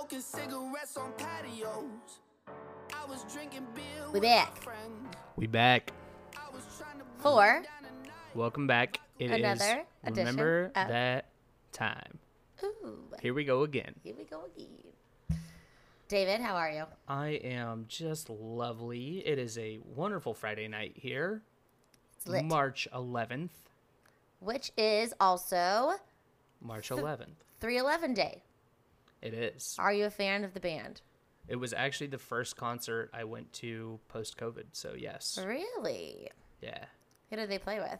Smoking cigarettes on patios. I was drinking beer We with back. my friends. We back. I was trying to For burn down a night. Welcome back. It is Another edition remember of- that time. Ooh, Here we go again. here we go again. David, how are you? I am just lovely. It is a wonderful Friday night here. It's lit. March 11th. Which is also March 11th. 311 Day. It is. Are you a fan of the band? It was actually the first concert I went to post COVID, so yes. Really? Yeah. Who did they play with?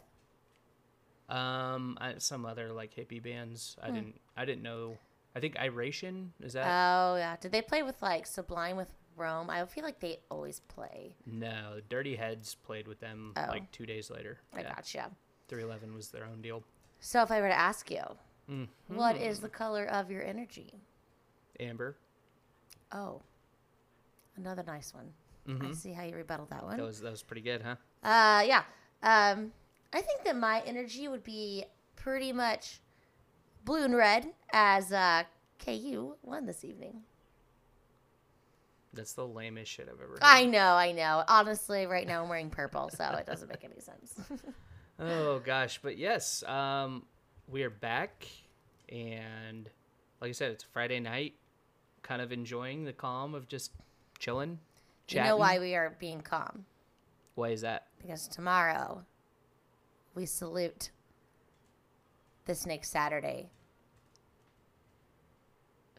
Um I, some other like hippie bands. Hmm. I didn't I didn't know. I think Iration is that Oh, yeah. Did they play with like Sublime with Rome? I feel like they always play. No, Dirty Heads played with them Oh. like 2 days later. I gotcha. 311 was their own deal. So if I were to ask you, Mm. what is the color of your energy? Amber. Oh, another nice one. I Mhm. see how you rebutted that one. That was that was pretty good, huh? Uh, yeah. Um, I think that my energy would be pretty much blue and red as uh, KU won this evening. That's the lamest shit I've ever heard. I know, I know. Honestly, right now I'm wearing purple, so it doesn't make any sense. Oh gosh, but yes, um, we are back, and like I said, it's Friday night. Kind of enjoying the calm of just chilling. you know why we are being calm? Why is that? Because tomorrow we salute this next Saturday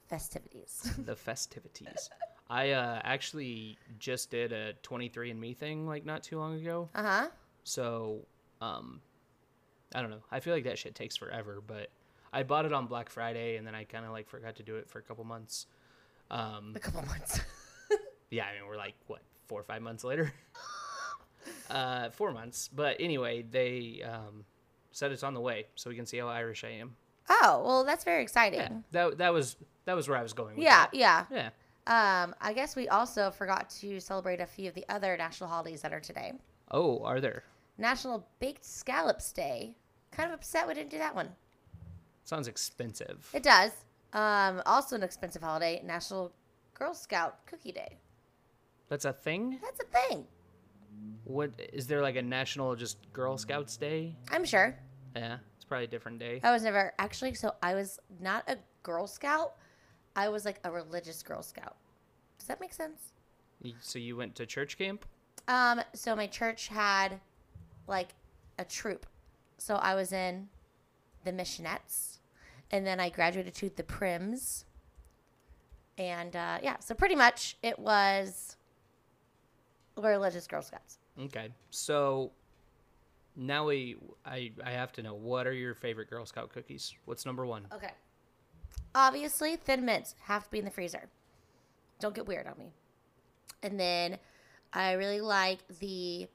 festivities. The festivities. I uh, actually just did a 23andMe thing like not too long ago. Uh huh. So, um, I don't know. I feel like that shit takes forever, but I bought it on Black Friday and then I kind of like forgot to do it for a couple months. Um, A couple months. yeah, I mean, we're like, what, four or five months later? uh, four months. But anyway, they um, said it's on the way so we can see how Irish I am. oh, well, that's very exciting. Yeah, that, that was that was where I was going with Yeah, that. yeah. Yeah. Um, I guess we also forgot to celebrate a few of the other national holidays that are today. Oh, are there? National Baked Scallops Day. Kind of upset we didn't do that one. Sounds expensive. It does. Um, also an expensive holiday, National Girl Scout Cookie Day. That's a thing? That's a thing. What is there like a national just Girl Scouts Day? I'm sure. Yeah, it's probably a different day. I was never actually. So I was not a Girl Scout. I was like a religious Girl Scout. Does that make sense? So you went to church camp? Um, so my church had like a troop. So I was in the Missionettes, and then I graduated to the Prims. And uh, yeah, so pretty much it was we're religious Girl Scouts. Okay. So now we I I have to know what are your favorite Girl Scout cookies? What's number 1? Okay. Obviously, Thin Mints have to be in the freezer. Don't get weird on me. And then I really like the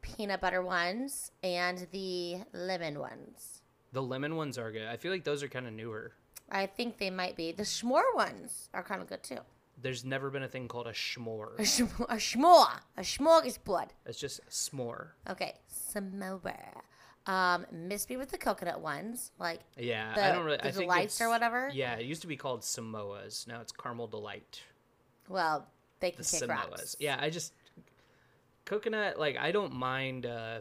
peanut butter ones and the lemon ones. The lemon ones are good. I feel like those are kind of newer. I think they might be. The s'more ones are kind of good too. There's never been a thing called a schmore. A s'more, a s'more, a smorgasbord. It's just s'more. Okay, s'more. Um, miss me with the coconut ones, like Yeah, the, I don't really. the I think delights or whatever. Yeah, it used to be called Samoas. Now it's caramel delight. Well, they can The kick Samoas. rocks. Yeah, I just coconut. Like I don't mind. uh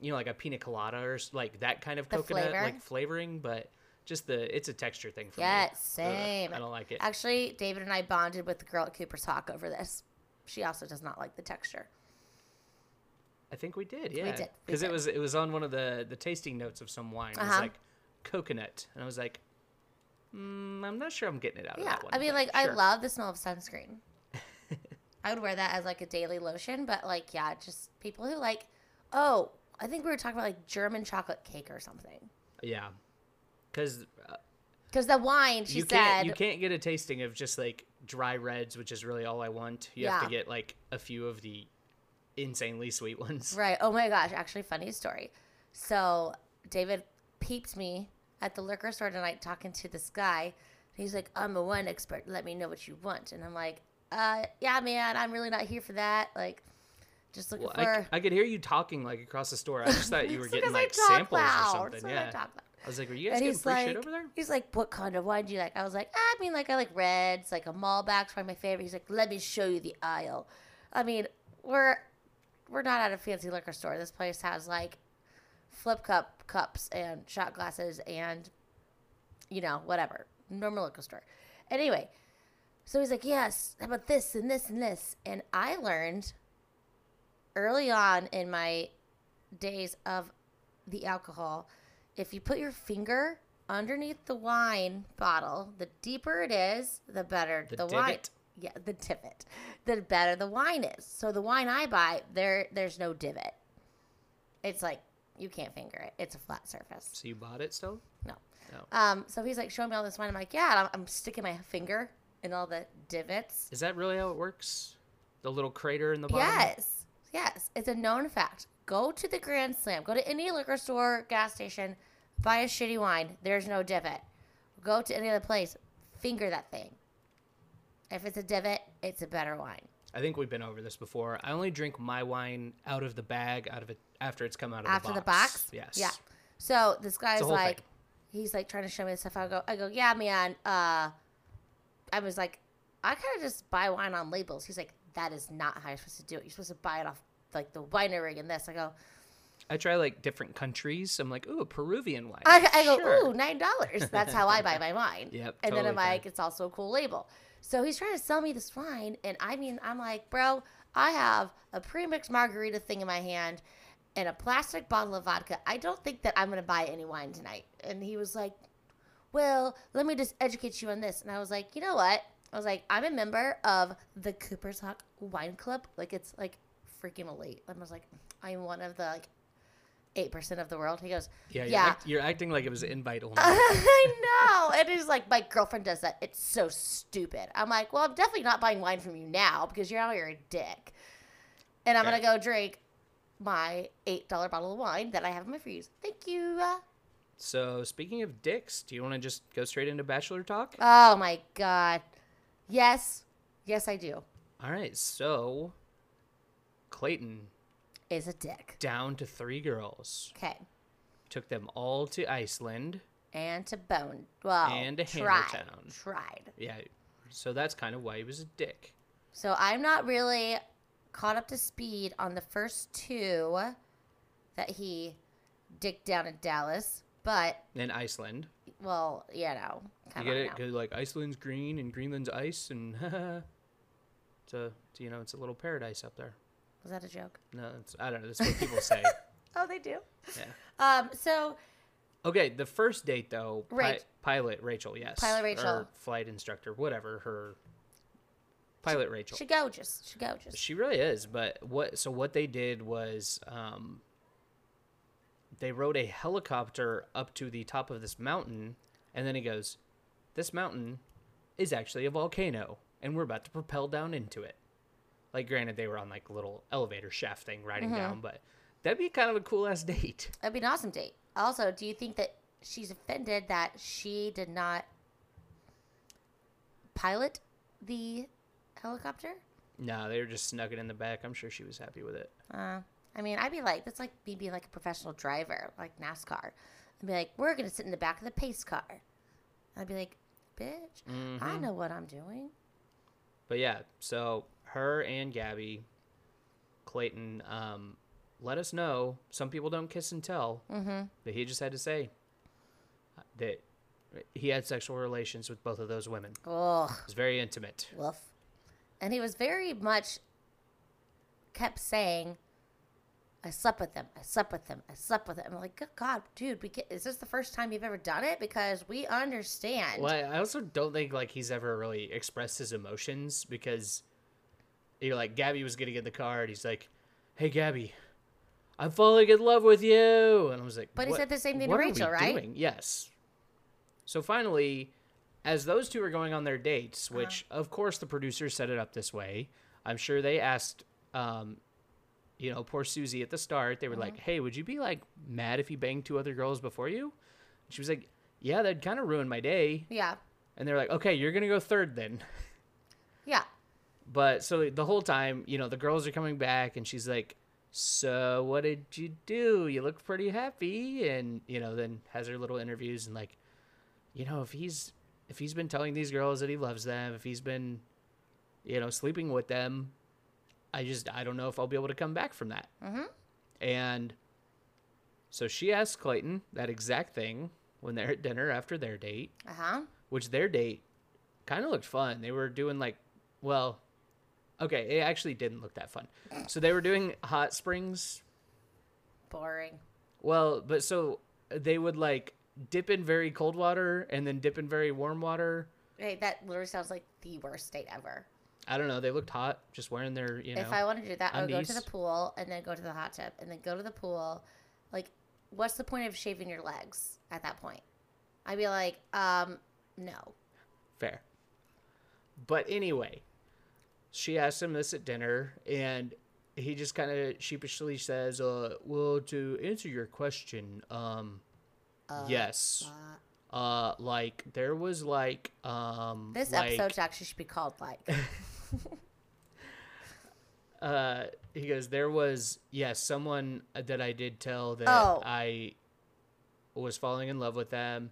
You know, like a pina colada or like that kind of The coconut flavor? like flavoring, but just the it's a texture thing for me. Yeah, Ugh, same. I don't like it. Actually, David and I bonded with the girl at Cooper's Hawk over this. She also does not like the texture. I think we did, yeah. We did, Because it was it was on one of the the tasting notes of some wine. It was Uh-huh. like coconut, and I was like, mm, I'm not sure I'm getting it out of Yeah, that one. I mean, like I love the smell of sunscreen. I would wear that as like a daily lotion, but like yeah, just people who like. Oh, I think we were talking about like German chocolate cake or something. Yeah, because uh, Because the wine, she you said, can't you can't get a tasting of just like dry reds, which is really all I want. You have to get like a few of the insanely sweet ones. Right. Oh my gosh. Actually, funny story. So David peeped me at the liquor store tonight talking to this guy. He's like, I'm a wine expert. Let me know what you want. And I'm like, uh, yeah, man, I'm really not here for that. Like, just looking Well, for. I, I could hear you talking like across the store. I just thought you were getting like samples loud. or something. It's I Yeah. loud. I was like, "Are you guys And getting free like, shit over there?" he's like, what kind of wine do you like? I was like, I mean, like I like reds, like a Malbec's probably my favorite. He's like, let me show you the aisle. I mean, we're we're not at a fancy liquor store. This place has like flip cup cups and shot glasses and you know whatever normal liquor store. Anyway, so he's like, yes, how about this and this and this? And I learned early on in my days of the alcohol, if you put your finger underneath the wine bottle, the deeper it is, the better The the, wine. Yeah, the divot. The better the wine is. So the wine I buy, there there's no divot. It's like you can't finger it. It's a flat surface. So you bought it still? No. No. Um. So he's like showing me all this wine. I'm like, yeah. I'm, I'm sticking my finger in all the divots. Is that really how it works? The little crater in the bottom. Yes. Yes. It's a known fact. Go to the Grand Slam. Go to any liquor store, gas station, buy a shitty wine. There's no divot. Go to any other place. Finger that thing. If it's a divot, it's a better wine. I think we've been over this before. I only drink my wine out of the bag, out of it after it's come out of After the box. After the box. Yes. Yeah. So this guy's like, thing. he's like trying to show me this stuff. I go, I go, yeah, man. Uh, I was like, I kind of just buy wine on labels. He's like, that is not how you're supposed to do it. You're supposed to buy it off like the winery and this. I go, I try like different countries. I'm like, ooh, a Peruvian wine. I, I go, Sure. ooh, nine dollars. That's how I buy my wine. Yep, And then I'm like, fine. it's also a cool label. So he's trying to sell me this wine, and I mean, I'm like, bro, I have a pre-mixed margarita thing in my hand and a plastic bottle of vodka. I don't think that I'm gonna buy any wine tonight. And he was like, well, let me just educate you on this. And I was like, you know what? I was like, I'm a member of the Cooper's Hawk Wine Club. Like it's like freaking elite. And I was like, I'm one of the like eight percent of the world. He goes, yeah, you're, yeah. act- you're acting like it was an invite only. I know. It is like my girlfriend does that. It's so stupid. I'm like, well, I'm definitely not buying wine from you now because you're you're a dick. And I'm Okay. gonna go drink my eight dollar bottle of wine that I have in my freeze. Thank you. so speaking of dicks, do you want to just go straight into bachelor talk? Oh my god. Yes. Yes, I do. All right. So Clayton Is a dick. down to three girls. Okay. Took them all to Iceland. And to bone. Well, And to tried. Hammertown. Tried. Yeah. So that's kind of why he was a dick. So I'm not really caught up to speed on the first two that he dicked down in Dallas, but In Iceland. well, you know, You get it? Cause like Iceland's green and Greenland's ice, and it's a it's, you know it's a little paradise up there. Was that a joke? No, it's, I don't know. That's what people say. Oh, they do. Yeah. Um, so Okay, the first date though, pi- pilot Rachel, yes, Pilot Rachel. or flight instructor, whatever her. Pilot Rachel. she gorgeous. She gorgeous. She really is, but what? So what they did was, um, they rode a helicopter up to the top of this mountain, and then he goes, "This mountain is actually a volcano, and we're about to propel down into it." Like, granted, they were on like a little elevator shaft thing riding Mm-hmm. down, but that'd be kind of a cool ass date. That'd be an awesome date. Also, do you think that she's offended that she did not pilot the helicopter? No, they were just snugging in the back. I'm sure she was happy with it. Uh, I mean, I'd be like, that's like me being like a professional driver, like NASCAR. I'd be like, we're gonna sit in the back of the pace car. I'd be like, bitch, Mm-hmm. I know what I'm doing. But yeah, so her and Gabby, Clayton, um, let us know. Some people don't kiss and tell, mm-hmm. but he just had to say that he had sexual relations with both of those women. Oh, it was very intimate. woof. And he was very much kept saying, I slept with them. I slept with them. I slept with them. I'm like, good God, dude, we get, is this the first time you've ever done it? Because we understand. Well, I also don't think like he's ever really expressed his emotions because you're like Gabby was getting in the car and he's like, "Hey, Gabby, I'm falling in love with you," and I was like, But he "What- said the same thing to Rachel, we right? doing?" Yes. So finally, as those two are going on their dates, Uh-huh. which of course the producers set it up this way, I'm sure they asked, um, you know, poor Susie at the start. They were like, Uh-huh. "Hey, would you be like mad if he banged two other girls before you?" She was like, "Yeah, that'd kind of ruin my day." yeah. And they're like, "Okay, you're gonna go third then." Yeah. But so the whole time, you know, the girls are coming back, and she's like, so what did you do? You look pretty happy, and you know, then has her little interviews and like, you know, if he's if he's been telling these girls that he loves them, if he's been, you know, sleeping with them, I just I don't know if I'll be able to come back from that. Mhm. And so she asked Clayton that exact thing when they're at dinner after their date, Uh huh. which their date kind of looked fun. They were doing like, well, okay, it actually didn't look that fun. So they were doing hot springs. Boring. Well, but so they would like dip in very cold water and then dip in very warm water. Hey, that literally sounds like the worst date ever. I don't know. They looked hot, just wearing their, you know. if I want to do that, I would go to the pool and then go to the hot tub and then go to the pool. Like, what's the point of shaving your legs at that point? I'd be like, um, no. Fair. But anyway, she asked him this at dinner, and he just kind of sheepishly says, "Uh, well, to answer your question, um, yes, uh, like there was like, um, This like, episode actually should be called like, uh, he goes, there was yes, someone that I did tell that Oh. I was falling in love with them,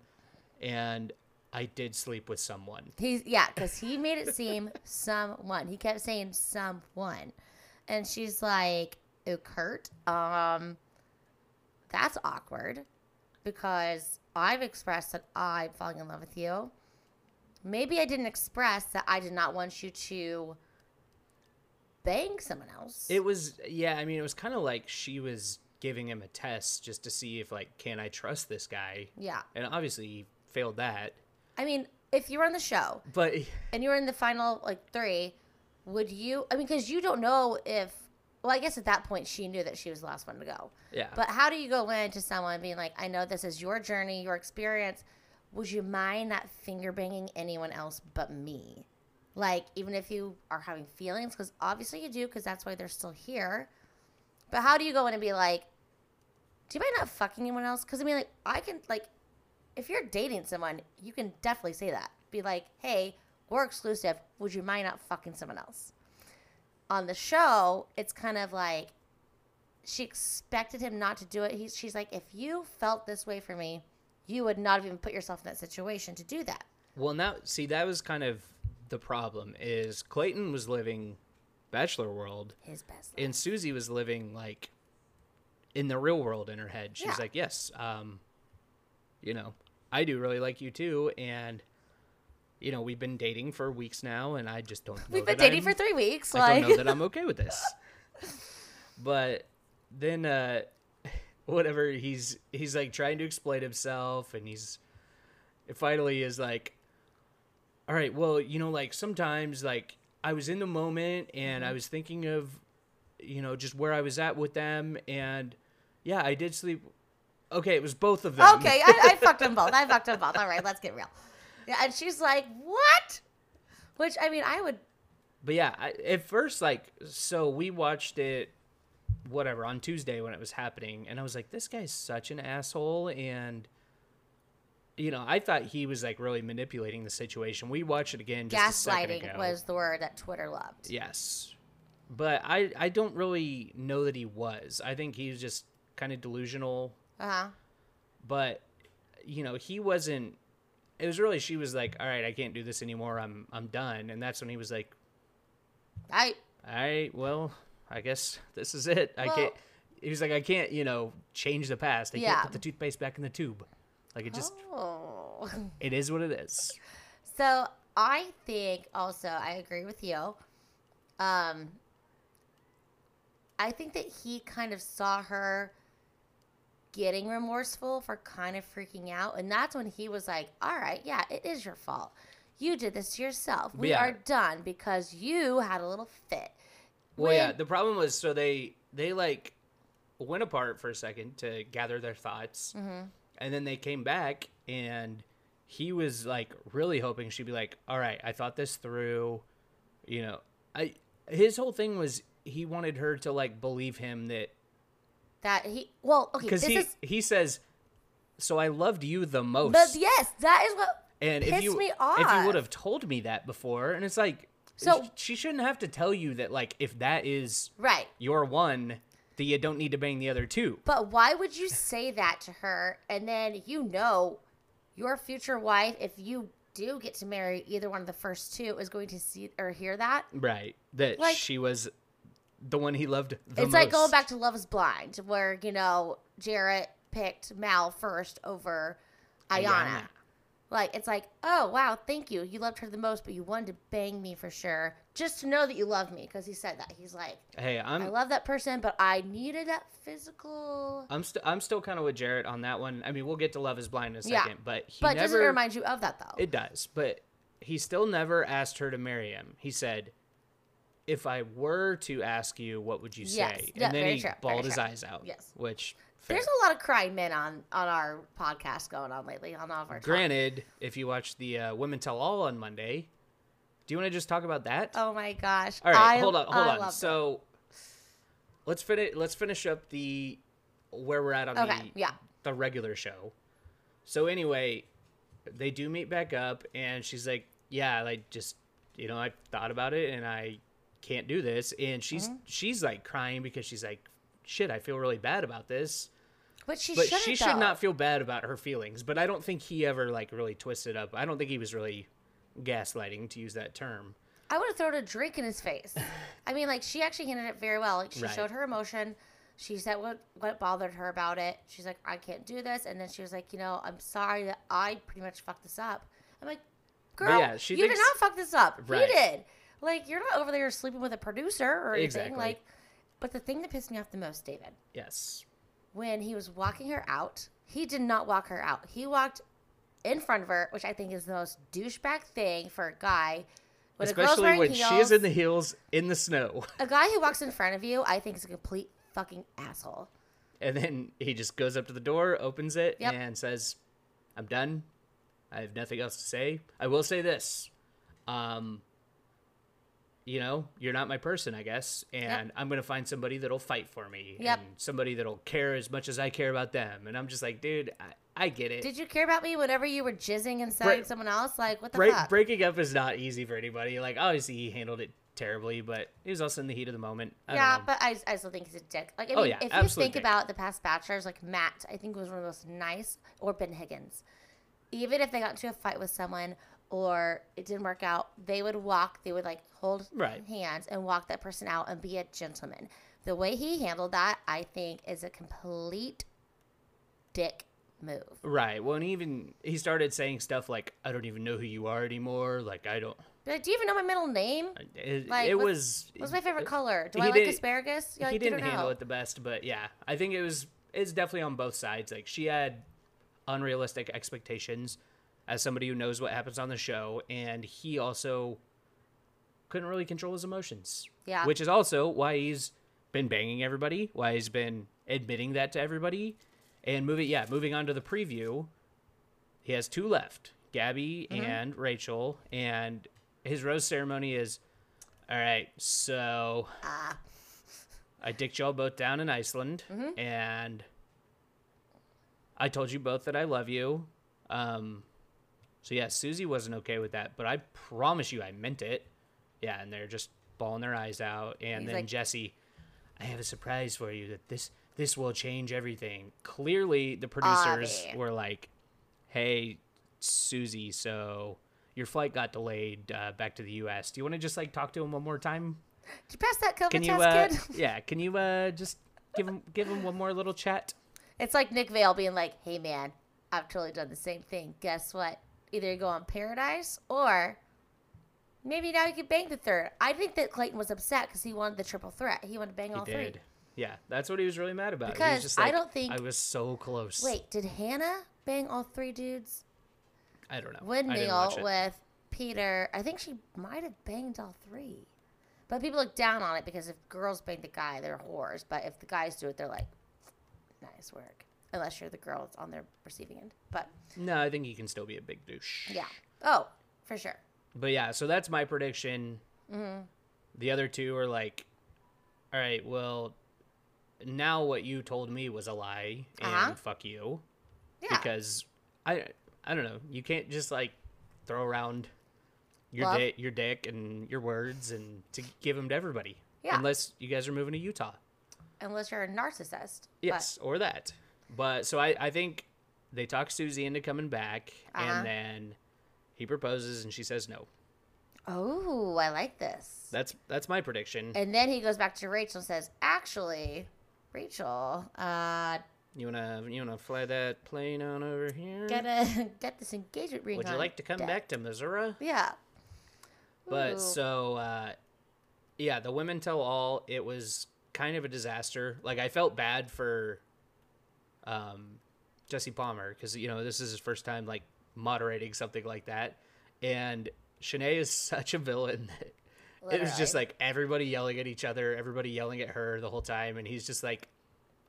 and I did sleep with someone." he's yeah, because he made it seem someone. He kept saying someone, and she's like, "Oh, Kurt, um, that's awkward, because I've expressed that I'm falling in love with you. Maybe I didn't express that I did not want you to bang someone else. It was yeah, I mean it was kind of like she was giving him a test just to see if like can I trust this guy? yeah, And obviously he failed that. I mean, if you were on the show But and you were in the final like three, would you? I mean, because you don't know if. Well, I guess at that point she knew that she was the last one to go. yeah. But how do you go into someone being like, I know this is your journey, your experience. Would you mind not finger banging anyone else but me? Like, even if you are having feelings, because obviously you do, because that's why they're still here. But how do you go in and be like, do you mind not fucking anyone else? Because I mean, like, I can, like, if you're dating someone, you can definitely say that. Be like, hey, we're exclusive. Would you mind not fucking someone else? On the show, it's kind of like, she expected him not to do it. He's, she's like, if you felt this way for me, you would not have even put yourself in that situation to do that. well now see that was kind of the problem is Clayton was living bachelor world His best. and Susie was living like in the real world in her head. She's Yeah. like, "Yes, um you know, I do really like you too and you know, we've been dating for weeks now and I just don't know We've been that dating I'm- for three weeks. I Like, don't know that I'm okay with this. But then uh whatever he's he's like trying to explain himself and he's finally is like all right, well, you know like sometimes like I was in the moment and Mm-hmm. I was thinking of you know just where I was at with them and yeah, I did sleep Okay, it was both of them. okay, I, I fucked them both. I fucked them both. All right, let's get real. Yeah, and she's like, what? Which, I mean, I would. But yeah, I, at first, like, so we watched it, whatever, on Tuesday when it was happening, and I was like, this guy's such an asshole, and you know, I thought he was like really manipulating the situation. We watched it again just a Gaslighting ago. was the word that Twitter loved. yes, but I I don't really know that he was. I think he was just kind of delusional, Uh huh. but you know, he wasn't. It was really she was like, all right, I can't do this anymore. I'm I'm done, and that's when he was like, I. I well, I guess this is it. I can't. He was like, I can't, you know, change the past. I Yeah. can't put the toothpaste back in the tube. Like it just, Oh. it is what it is. So I think also I agree with you. Um, I think that he kind of saw her getting remorseful for kind of freaking out, and that's when he was like, "All right, yeah, it is your fault. You did this to yourself. We Yeah. are done because you had a little fit." Well, yeah. The problem was, so they they like went apart for a second to gather their thoughts, Mm-hmm. And then they came back, and he was like really hoping she'd be like, "All right, I thought this through." You know, I his whole thing was he wanted her to like believe him that that he well, okay, because he is. he says, "So I loved you the most." But yes, that is what And if you if you would have told me that before, and it's like, So- she shouldn't have to tell you that. Like, if that is right. your one, that you don't need to bang the other two. But why would you say that to her? And then you know your future wife, if you do get to marry either one of the first two, is going to see or hear that. Right. That Like- she was the one he loved the it's like going back to Love is Blind, where, you know, Jarrette picked Mal first over Iyanna. Iyanna. Like, it's like, oh, wow, thank you. You loved her the most, but you wanted to bang me for sure. Just to know that you love me, because he said that. He's like, Hey, I'm I love that person, but I needed that physical. I'm still I'm still kind of with Jarrette on that one. I mean, we'll get to Love Is Blind in a Yeah. second, but he But doesn't remind you of that, though? It does, but he still never asked her to marry him. He said, "If I were to ask you, what would you say?" Yes. Yeah, and then he true, very balled his true. eyes out. Yes. which fair. There's a lot of crying men on on our podcast going on lately on all of our talk. Granted, if you watch the uh, Women Tell All on Monday, do you want to just talk about that? Oh my gosh! All right, I- hold on, hold I on. So let's finish. Let's finish up the where we're at on Okay, the yeah. the regular show. So anyway, they do meet back up, and she's like, "Yeah, like just you know, I thought about it, and I can't do this." And she's Mm-hmm. she's like crying because she's like, "Shit, I feel really bad about this." But she But she should though. not feel bad about her feelings. But I don't think he ever like really twisted up. I don't think he was really gaslighting to use that term. I would have thrown a drink in his face. I mean, like she actually handled it very well. Like she Right. showed her emotion. She said what what bothered her about it. She's like, I can't do this, and then she was like, you know, I'm sorry that I pretty much fucked this up. I'm like, girl, yeah, she you did not fuck this up. Right. You did. Like you're not over there sleeping with a producer or anything. Exactly. Like, but the thing that pissed me off the most, David, Yes. When he was walking her out, he did not walk her out. He walked in front of her, which I think is the most douchebag thing for a guy. When Especially wearing when heels, she is in the heels in the snow. a guy who walks in front of you, I think is a complete fucking asshole. And then he just goes up to the door, opens it, Yep. and says, I'm done. I have nothing else to say. I will say this. Um, you know, you're not my person, I guess, and I'm gonna find somebody that'll fight for me, Yep. and somebody that'll care as much as I care about them. And I'm just like, dude, I, I get it. Did you care about me whenever you were jizzing inside Break- someone else? Like, what the Break, fuck? breaking up is not easy for anybody. Like, obviously, he handled it terribly, but he was also in the heat of the moment. I yeah, but I, I still think he's a dick. Like, I Oh, yeah, if you think dick. about the past bachelors, like Matt, I think was one of the most nice, or Ben Higgins. Even if they got into a fight with someone or it didn't work out, they would walk, they would like hold Right. hands and walk that person out and be a gentleman. The way he handled that, I think, is a complete dick move. Right. Well, and even he started saying stuff like, "I don't even know who you are anymore." Like, I don't. Like, do you even know my middle name? Uh, it, Like, it was. What's my favorite uh, color? Do I like asparagus? You're he like, didn't handle know. it the best, but yeah, I think it was. It's definitely on both sides. Like she had unrealistic expectations as somebody who knows what happens on the show, and he also couldn't really control his emotions. Yeah. Which is also why he's been banging everybody. Why he's been admitting that to everybody, and moving. Yeah, moving on to the preview. He has two left, Gabby Mm-hmm. and Rachel, and his rose ceremony is. All right, so Ah. I dicked y'all both down in Iceland, Mm-hmm. and I told you both that I love you. Um, so yeah, Susie wasn't okay with that, but I promise you, I meant it. Yeah, and they're just bawling their eyes out, and He's then like- Jesse, I have a surprise for you that this this will change everything. Clearly, the producers were like, "Hey, Susie, so." Your flight got delayed uh, back to the U.S. Do you want to just like talk to him one more time? Did you pass that COVID Can you, test, uh, kid? yeah? Can you uh, just give him give him one more little chat? It's like Nick Viall being like, "Hey man, I've totally done the same thing. Guess what? Either you go on Paradise or maybe now you can bang the third. I think that Clayton was upset because he wanted the triple threat. He wanted to bang He all did. three. Yeah, that's what he was really mad about. he Because was just I don't think- I was so close. Wait, did Hannah bang all three dudes? I don't know. Didn't Neil, with Peter, I think she might have banged all three. But people look down on it because if girls bang the guy, they're whores. But if the guys do it, they're like, nice work. Unless you're the girl that's on their receiving end. But No, I think he can still be a big douche. yeah. Oh, for sure. But yeah, so that's my prediction. Mm-hmm. The other two are like, all right, well, now what you told me was a lie, and Uh-huh. fuck you, Yeah. because I I don't know, you can't just like throw around your Love. dick, your dick, and your words, and to give them to everybody. Yeah. Unless you guys are moving to Utah. unless you're a narcissist. Yes, or that. But so I, I think they talk Susie into coming back, Uh-huh. and then he proposes, and she says no. Oh, I like this. That's that's my prediction. And then he goes back to Rachel and says, "Actually, Rachel, uh, You wanna you wanna fly that plane on over here? gotta get this engagement ring." Would you like to come deck." back to Missouri? Yeah. But Ooh. so uh, yeah, the women tell all. It was kind of a disaster. Like I felt bad for um, Jesse Palmer because you know this is his first time like moderating something like that, and Shanae is such a villain. That it was just like everybody yelling at each other, everybody yelling at her the whole time, and he's just like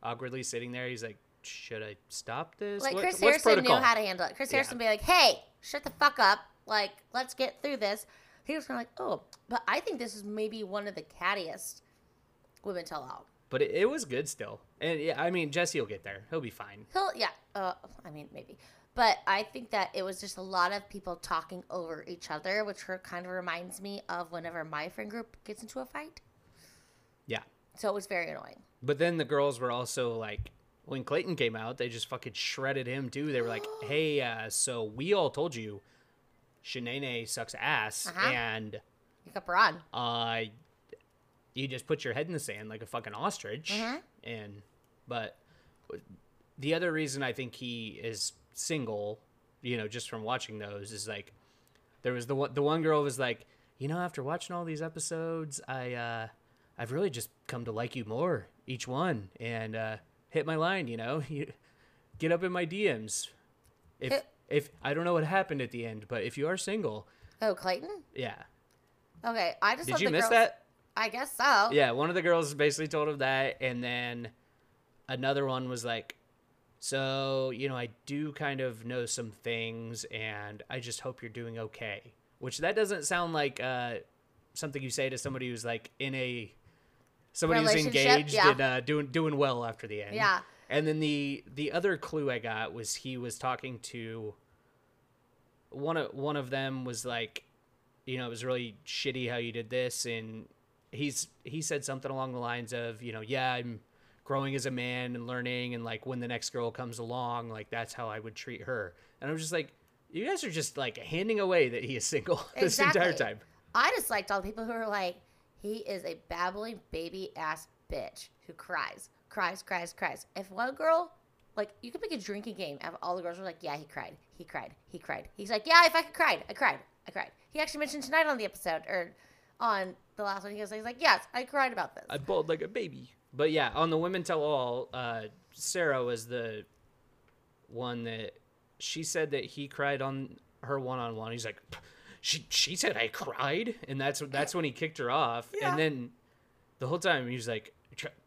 awkwardly sitting there. He's like, "Should I stop this? like What- Chris Harrison protocol?" knew how to handle it. Chris Yeah. Harrison be like, "Hey, shut the fuck up! Like, let's get through this." He was kind of like, "Oh," but I think this is maybe one of the cattiest women tell all. But it, it was good still, and yeah, I mean Jesse will get there. He'll be fine. He'll, yeah, uh, I mean maybe, but I think that it was just a lot of people talking over each other, which kind of reminds me of whenever my friend group gets into a fight. Yeah. So it was very annoying. But then the girls were also like, when Clayton came out, they just fucking shredded him too. They were like, "Hey, uh, so we all told you, Shanae sucks ass, Uh-huh. and You her on. uh, you just put your head in the sand like a fucking ostrich." Mhm. And but the other reason I think he is single, you know, just from watching those, is like there was the one the one girl was like, you know, after watching all these episodes, I uh I've really just come to like you more each one and uh hit my line, you know. You get up in my DMs. If if I don't know what happened at the end, but if you are single, Oh, Clayton. yeah. Okay, I just Did you miss girls- that? I guess so. Yeah, one of the girls basically told him that, and then another one was like, "So you know, I do kind of know some things, and I just hope you're doing okay." Which that doesn't sound like uh, something you say to somebody who's like in a somebody who's engaged yeah. and uh, doing doing well after the end. Yeah. And then the the other clue I got was he was talking to one of one of them was like, you know, it was really shitty how you did this, and he's he said something along the lines of, you know, yeah, I'm growing as a man and learning, and like when the next girl comes along, like that's how I would treat her. And I was just like, you guys are just like handing away that he is single this entire time. I just liked all the people who were like, he is a babbling baby ass bitch who cries, cries, cries, cries. If one girl, like, you could make a drinking game. Of all the girls were like, yeah, he cried, he cried, he cried. He's like, yeah, if I could cried, I cried, I cried. He actually mentioned tonight on the episode or on the last one. He was like, he's like, yes, I cried about this. I bawled like a baby. But yeah, on the Women Tell All, uh, Sarah was the one that she said that he cried on her one on one. He's like, she she said I cried, and that's that's when he kicked her off. Yeah. And then the whole time he was like,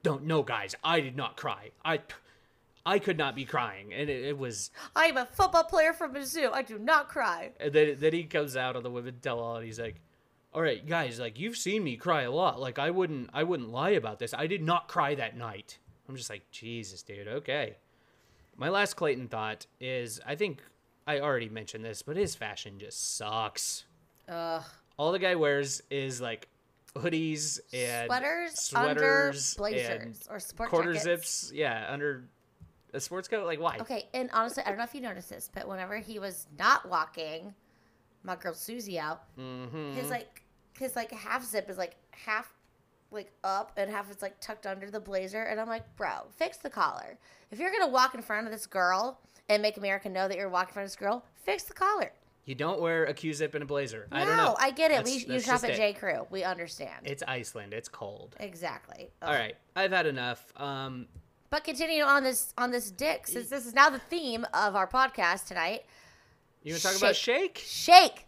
don't no guys, I did not cry. I I could not be crying, and it, it was. I am a football player from Mizzou. I do not cry. And then then he comes out on the Women Tell All, and he's like. All right, guys, like you've seen me cry a lot. Like I wouldn't I wouldn't lie about this. I did not cry that night. I'm just like, Jesus, dude. Okay. My last Clayton thought is I think I already mentioned this, but his fashion just sucks. Ugh. All the guy wears is like hoodies and Sweaters, under sweaters blazers and or sport quarter jackets. zips. Yeah, under a sports coat. Like why? Okay, and honestly, I don't know if you noticed this, but whenever he was not walking my girl Susie out, Mm-hmm. his like his like half zip is like half like up and half is like tucked under the blazer, and I'm like, bro, fix the collar. If you're gonna walk in front of this girl and make America know that you're walking in front of this girl, fix the collar. You don't wear a Q-zip and a blazer. No, I don't know. I get it. That's- we you shop at it. J Crew. We understand. It's Iceland. It's cold. exactly. All Ugh. right, I've had enough. Um, But continuing on this on this dick, since this is now the theme of our podcast tonight. you want to talk about shake? Shake,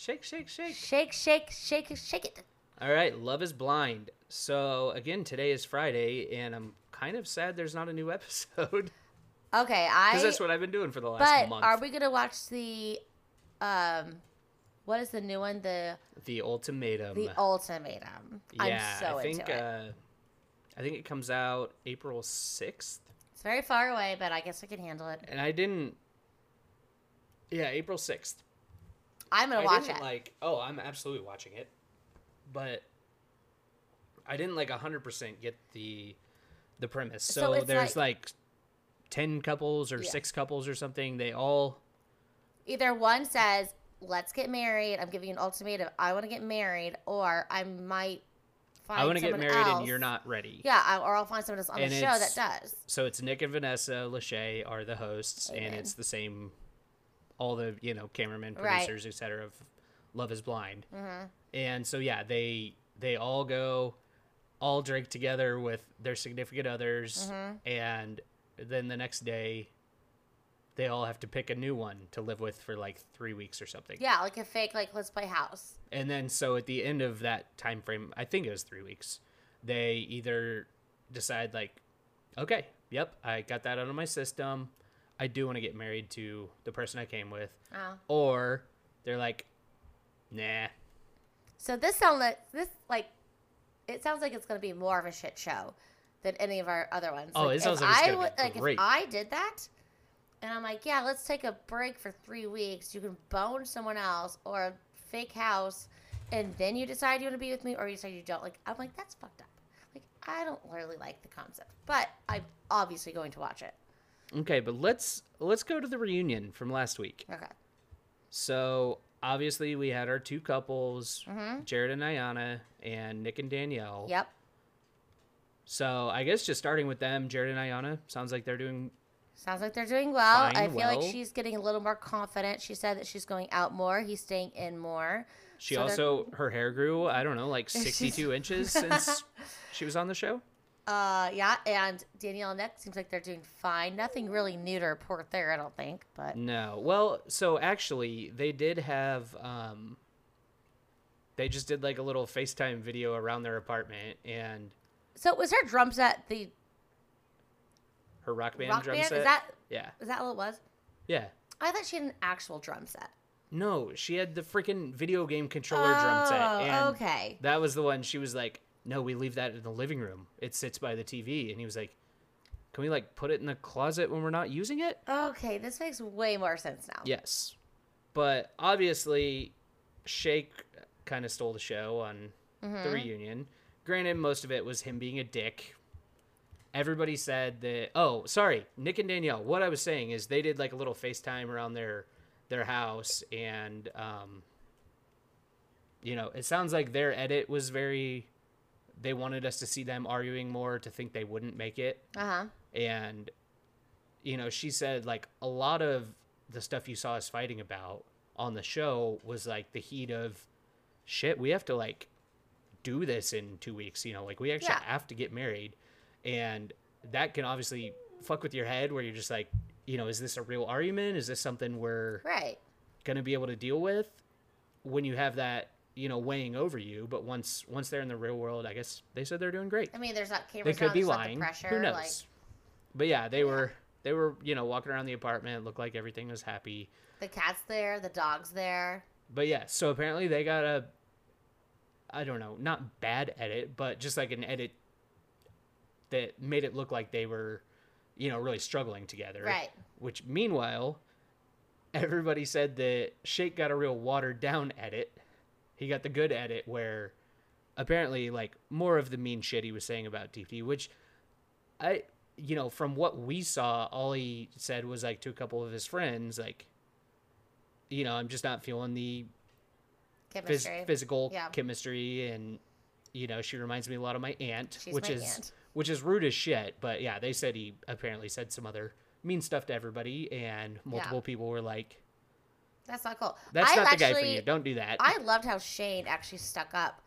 Shake, shake, shake. shake, shake, shake, shake it. All right, Love is Blind. So again, today is Friday, and I'm kind of sad there's not a new episode Okay, I. because that's what I've been doing for the last But month. are we gonna watch the, um, what is the new one? The the ultimatum. the ultimatum. yeah, I'm so I think into it. uh, I think it comes out April sixth, It's very far away, but I guess I can handle it. and I didn't. Yeah, April sixth. I'm gonna I watch it. like. Oh, I'm absolutely watching it, but I didn't like hundred percent get the the premise. So So, there's like, 10 couples or Yeah. 6 couples or something. They all Either one says, "Let's get married." I'm giving you an ultimatum. I want to get married, or I might find someone else. I want to get married else. and you're not ready. Yeah, I, or I'll find someone else on And the show that does. So it's Nick and Vanessa Lachey are the hosts, and it's the same, all the you know cameramen, Right. producers, etc. of Love Is Blind. Mm-hmm. And so yeah, they they all go, all drink together with their significant others, mm-hmm. and then the next day, they all have to pick a new one to live with for like three weeks or something. Yeah, like a fake, like let's play house. And then so at the end of that time frame, I think it was three weeks, they either decide like, okay, yep, I got that out of my system. I do want to get married to the person I came with. Oh. Or they're like, nah. So this sounds like this like it sounds like it's going to be more of a shit show than any of our other ones. Oh, like, it sounds like it's I would- like if I did that, and I'm like, yeah, let's take a break for three weeks. You can bone someone else or a fake house, and then you decide you want to be with me, or you decide you don't. Like I'm like that's fucked up. Like I don't really like the concept, but I'm obviously going to watch it. Okay, but let's let's go to the reunion from last week. Okay. So obviously we had our two couples, Mm-hmm. Jarrette and Iyanna, and Nick and Danielle. Yep. So I guess just starting with them, Jarrette and Iyanna sounds like they're doing Sounds like they're doing well. I feel well. like she's getting a little more confident. She said that she's going out more. He's staying in more. She So also her hair grew, I don't know, like 62 inches since she was on the show. Uh, yeah, and Danielle and Nick seems like they're doing fine. Nothing really new to report there, I don't think. But No. Well, so actually they did have um they just did like a little FaceTime video around their apartment and so was her drum set the her rock band rock drum band? set. Is that yeah. is that what it was? Yeah. I thought she had an actual drum set. No, she had the freaking video game controller drum set. Oh, And okay. That was the one she was like, "No, we leave that in the living room. It sits by the TV." And he was like, "Can we like put it in the closet when we're not using it?" Okay, this makes way more sense now. Yes. But obviously, Shake kind of stole the show on Mm-hmm. the reunion. Granted, most of it was him being a dick. Everybody said that. Oh, sorry, Nick and Danielle. What I was saying is they did like a little FaceTime around their their house, and um, you know, it sounds like their edit was very. They wanted us to see them arguing more to think they wouldn't make it Uh huh. and you know she said like a lot of the stuff you saw us fighting about on the show was like the heat of shit we have to like do this in two weeks you know like we actually Yeah. have to get married and that can obviously fuck with your head where you're just like you know is this a real argument is this something we're Right. gonna be able to deal with when you have that you know weighing over you but once once they're in the real world i guess they said they're doing great I mean, there's not they could around, be lying. Pressure, Who knows? Like, but yeah, they were they were you know walking around the apartment, looked like everything was happy. the cat's there, the dog's there. But yeah, so apparently they got a I don't know, not bad edit, but just like an edit that made it look like they were you know really struggling together. Right. Which meanwhile, everybody said that Shake got a real watered down edit. He got the good edit where apparently like more of the mean shit he was saying about DP, which I you know, from what we saw, all he said was like to a couple of his friends, like, you know, I'm just not feeling the phys- physical Yeah. chemistry, and you know, she reminds me a lot of my aunt, She's which my is aunt. which is rude as shit. But yeah, they said he apparently said some other mean stuff to everybody, and multiple people were like, That's not cool. "That's I not the guy for you. Don't do that." I loved how Shayne actually stuck up,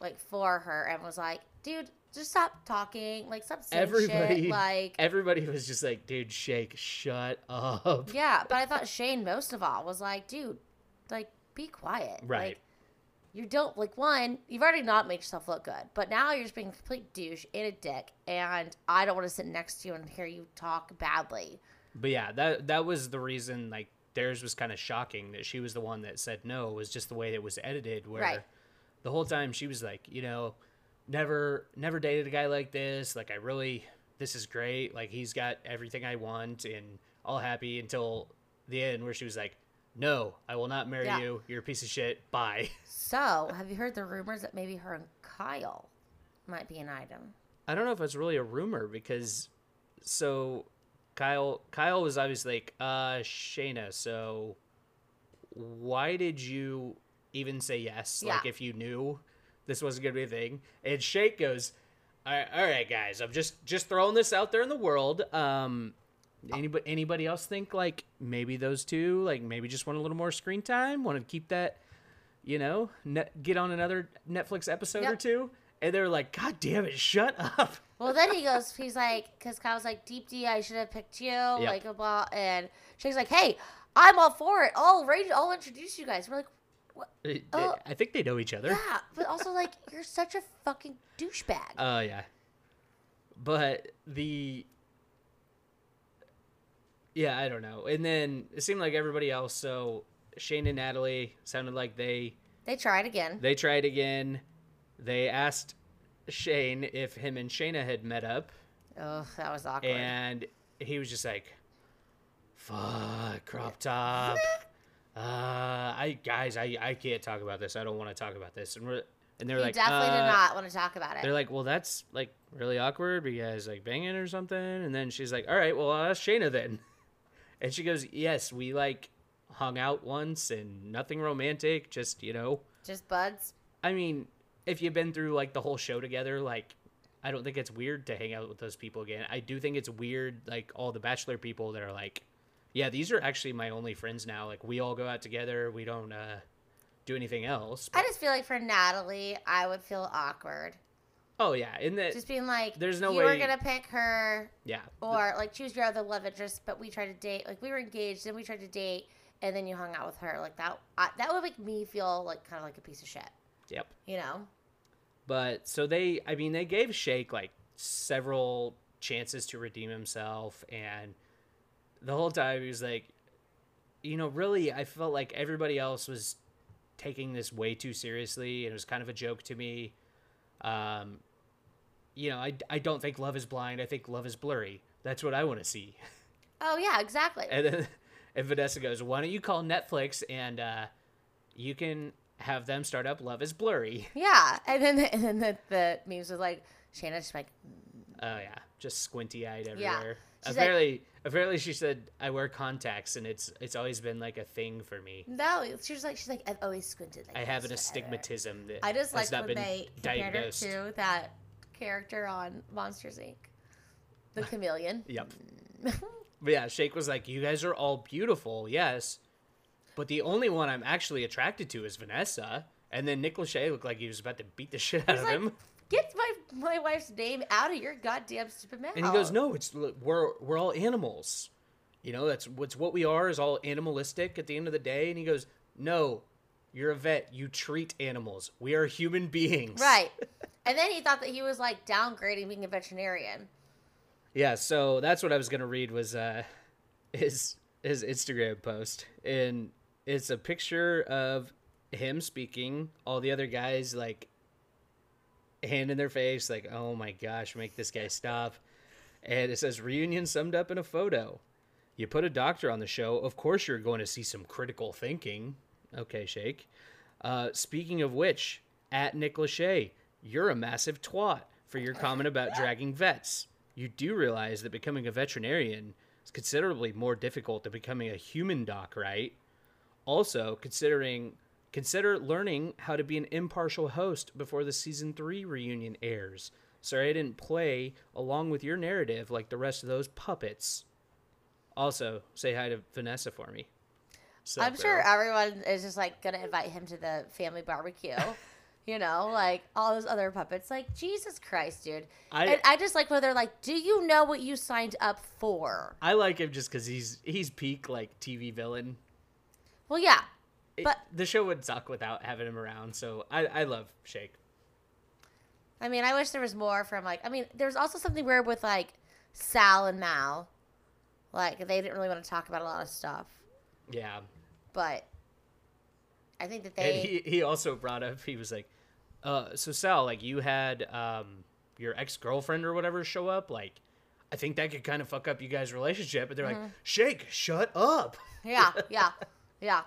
like for her, and was like, "Dude, just stop talking. Like, stop saying everybody, shit." Like, everybody was just like, "Dude, shake, shut up." yeah. But I thought Shayne most of all was like, "Dude, like, be quiet. Right. Like, you don't like one. You've already not made yourself look good, but now you're just being a complete douche and a dick, and I don't want to sit next to you and hear you talk badly. But yeah, that that was the reason. Like theirs was kind of shocking that she was the one that said no. Was just the way it was edited. Where Right. the whole time she was like, you know, never never dated a guy like this. Like I really, this is great. Like he's got everything I want and all happy until the end where she was like, no, I will not marry Yeah. you. You're a piece of shit. Bye. So, have you heard the rumors that maybe her and Kyle might be an item? I don't know if it's really a rumor because so Kyle Kyle was obviously like, uh, Shaina, so why did you even say yes? Like if you knew this wasn't gonna be a thing. And Shake goes, All right, all right guys, I'm just just throwing this out there in the world. Um anybody anybody else think like maybe those two like maybe just want a little more screen time? Want to keep that you know, net, get on another Netflix episode or Yep. two? And they're like, God damn it, shut up. Well, then he goes, he's like, because Kyle's like, Deepti, I should have picked you, like a blah, and Shake's like, hey, I'm all for it. I'll rate, I'll introduce you guys. We're like, what? Oh. I think they know each other. Yeah, but also like, you're such a fucking douchebag. Oh yeah. But the Yeah, I don't know. And then it seemed like everybody else, so Shayne and Natalie sounded like they they tried again. they tried again. They asked Shayne if him and Shaina had met up Oh, that was awkward. and he was just like fuck crop top. uh I guys, I I can't talk about this. I don't want to talk about this. And we're and they're like definitely uh, did not want to talk about it. they're like, well, that's like really awkward because like banging or something. And then she's like, all right, well, I'll ask Shaina then. And she goes, yes, we like hung out once and nothing romantic, just, you know, Just buds. I mean, if you've been through like the whole show together, like, I don't think it's weird to hang out with those people again. I do think it's weird, like all the Bachelor people that are like, yeah, these are actually my only friends now. Like, we all go out together. We don't uh, do anything else. I just feel like for Natalie, I would feel awkward. oh yeah, in that, Just being like, There's no way you were gonna pick her, yeah, or like choose your other love interest, but we tried to date. Like we were engaged, then we tried to date, and then you hung out with her. Like that, I, that would make me feel like kind of like a piece of shit. yep. You know? But so they, I mean, they gave Shake like several chances to redeem himself, and the whole time he was like, you know, really, I felt like everybody else was taking this way too seriously, and it was kind of a joke to me. Um, you know, I, I don't think love is blind. I think love is blurry. That's what I want to see. Oh yeah, exactly. And then and Vanessa goes, "Why don't you call Netflix and uh, you can have them start up Love is Blurry." yeah, and then and then the, the memes was like Shaina's just like, mm. Oh yeah, just squinty eyed Yeah. everywhere. She's like- apparently, apparently she said I wear contacts, and it's it's always been like a thing for me. no. She was like, she's like, I've always squinted. Like I have an astigmatism that I just like when they compared her to that character on Monsters Inc. The chameleon. Yep. Mm. but yeah, Shake was like, "You guys are all beautiful, yes, but the only one I'm actually attracted to is Vanessa." And then Nick Lachey looked like he was about to beat the shit out He's of like, him. get my my wife's name out of your goddamn stupid mouth. And he goes, "No, it's we're we're all animals. You know, that's what's what we are is all animalistic at the end of the day." And he goes, "No, you're a vet. You treat animals. We are human beings." Right. and then he thought that he was like downgrading being a veterinarian. Yeah, so that's what I was gonna read was uh his his Instagram post. And it's a picture of him speaking, all the other guys like hand in their face, like, oh my gosh, make this guy stop. And it says reunion summed up in a photo. You put a doctor on the show, of course you're going to see some critical thinking. Okay, Shake. Uh, speaking of which, at Nick Lachey, you're a massive twat for your comment about dragging vets. You do realize that becoming a veterinarian is considerably more difficult than becoming a human doc, right? Also, considering consider learning how to be an impartial host before the season 3 reunion airs. Sorry I didn't play along with your narrative like the rest of those puppets. Also, say hi to Vanessa for me. So, I'm sure bro. everyone is just like gonna invite him to the family barbecue. you know, like all those other puppets. Like Jesus Christ, dude. I- and I just like where they're like, "Do you know what you signed up for?" I like him just because he's he's peak like TV villain. Well, yeah, It- But- the show would suck without having him around. So I I love Shake. I mean, I wish there was more from like. I mean, there's also something weird with like Sal and Mal. Like they didn't really want to talk about a lot of stuff, Yeah. but I think that they. And he, he also brought up he was like, uh, so Sal, like you had um your ex girlfriend or whatever show up, like I think that could kind of fuck up you guys' relationship. but they're Mm-hmm. like, Shake, shut up. yeah, yeah, yeah.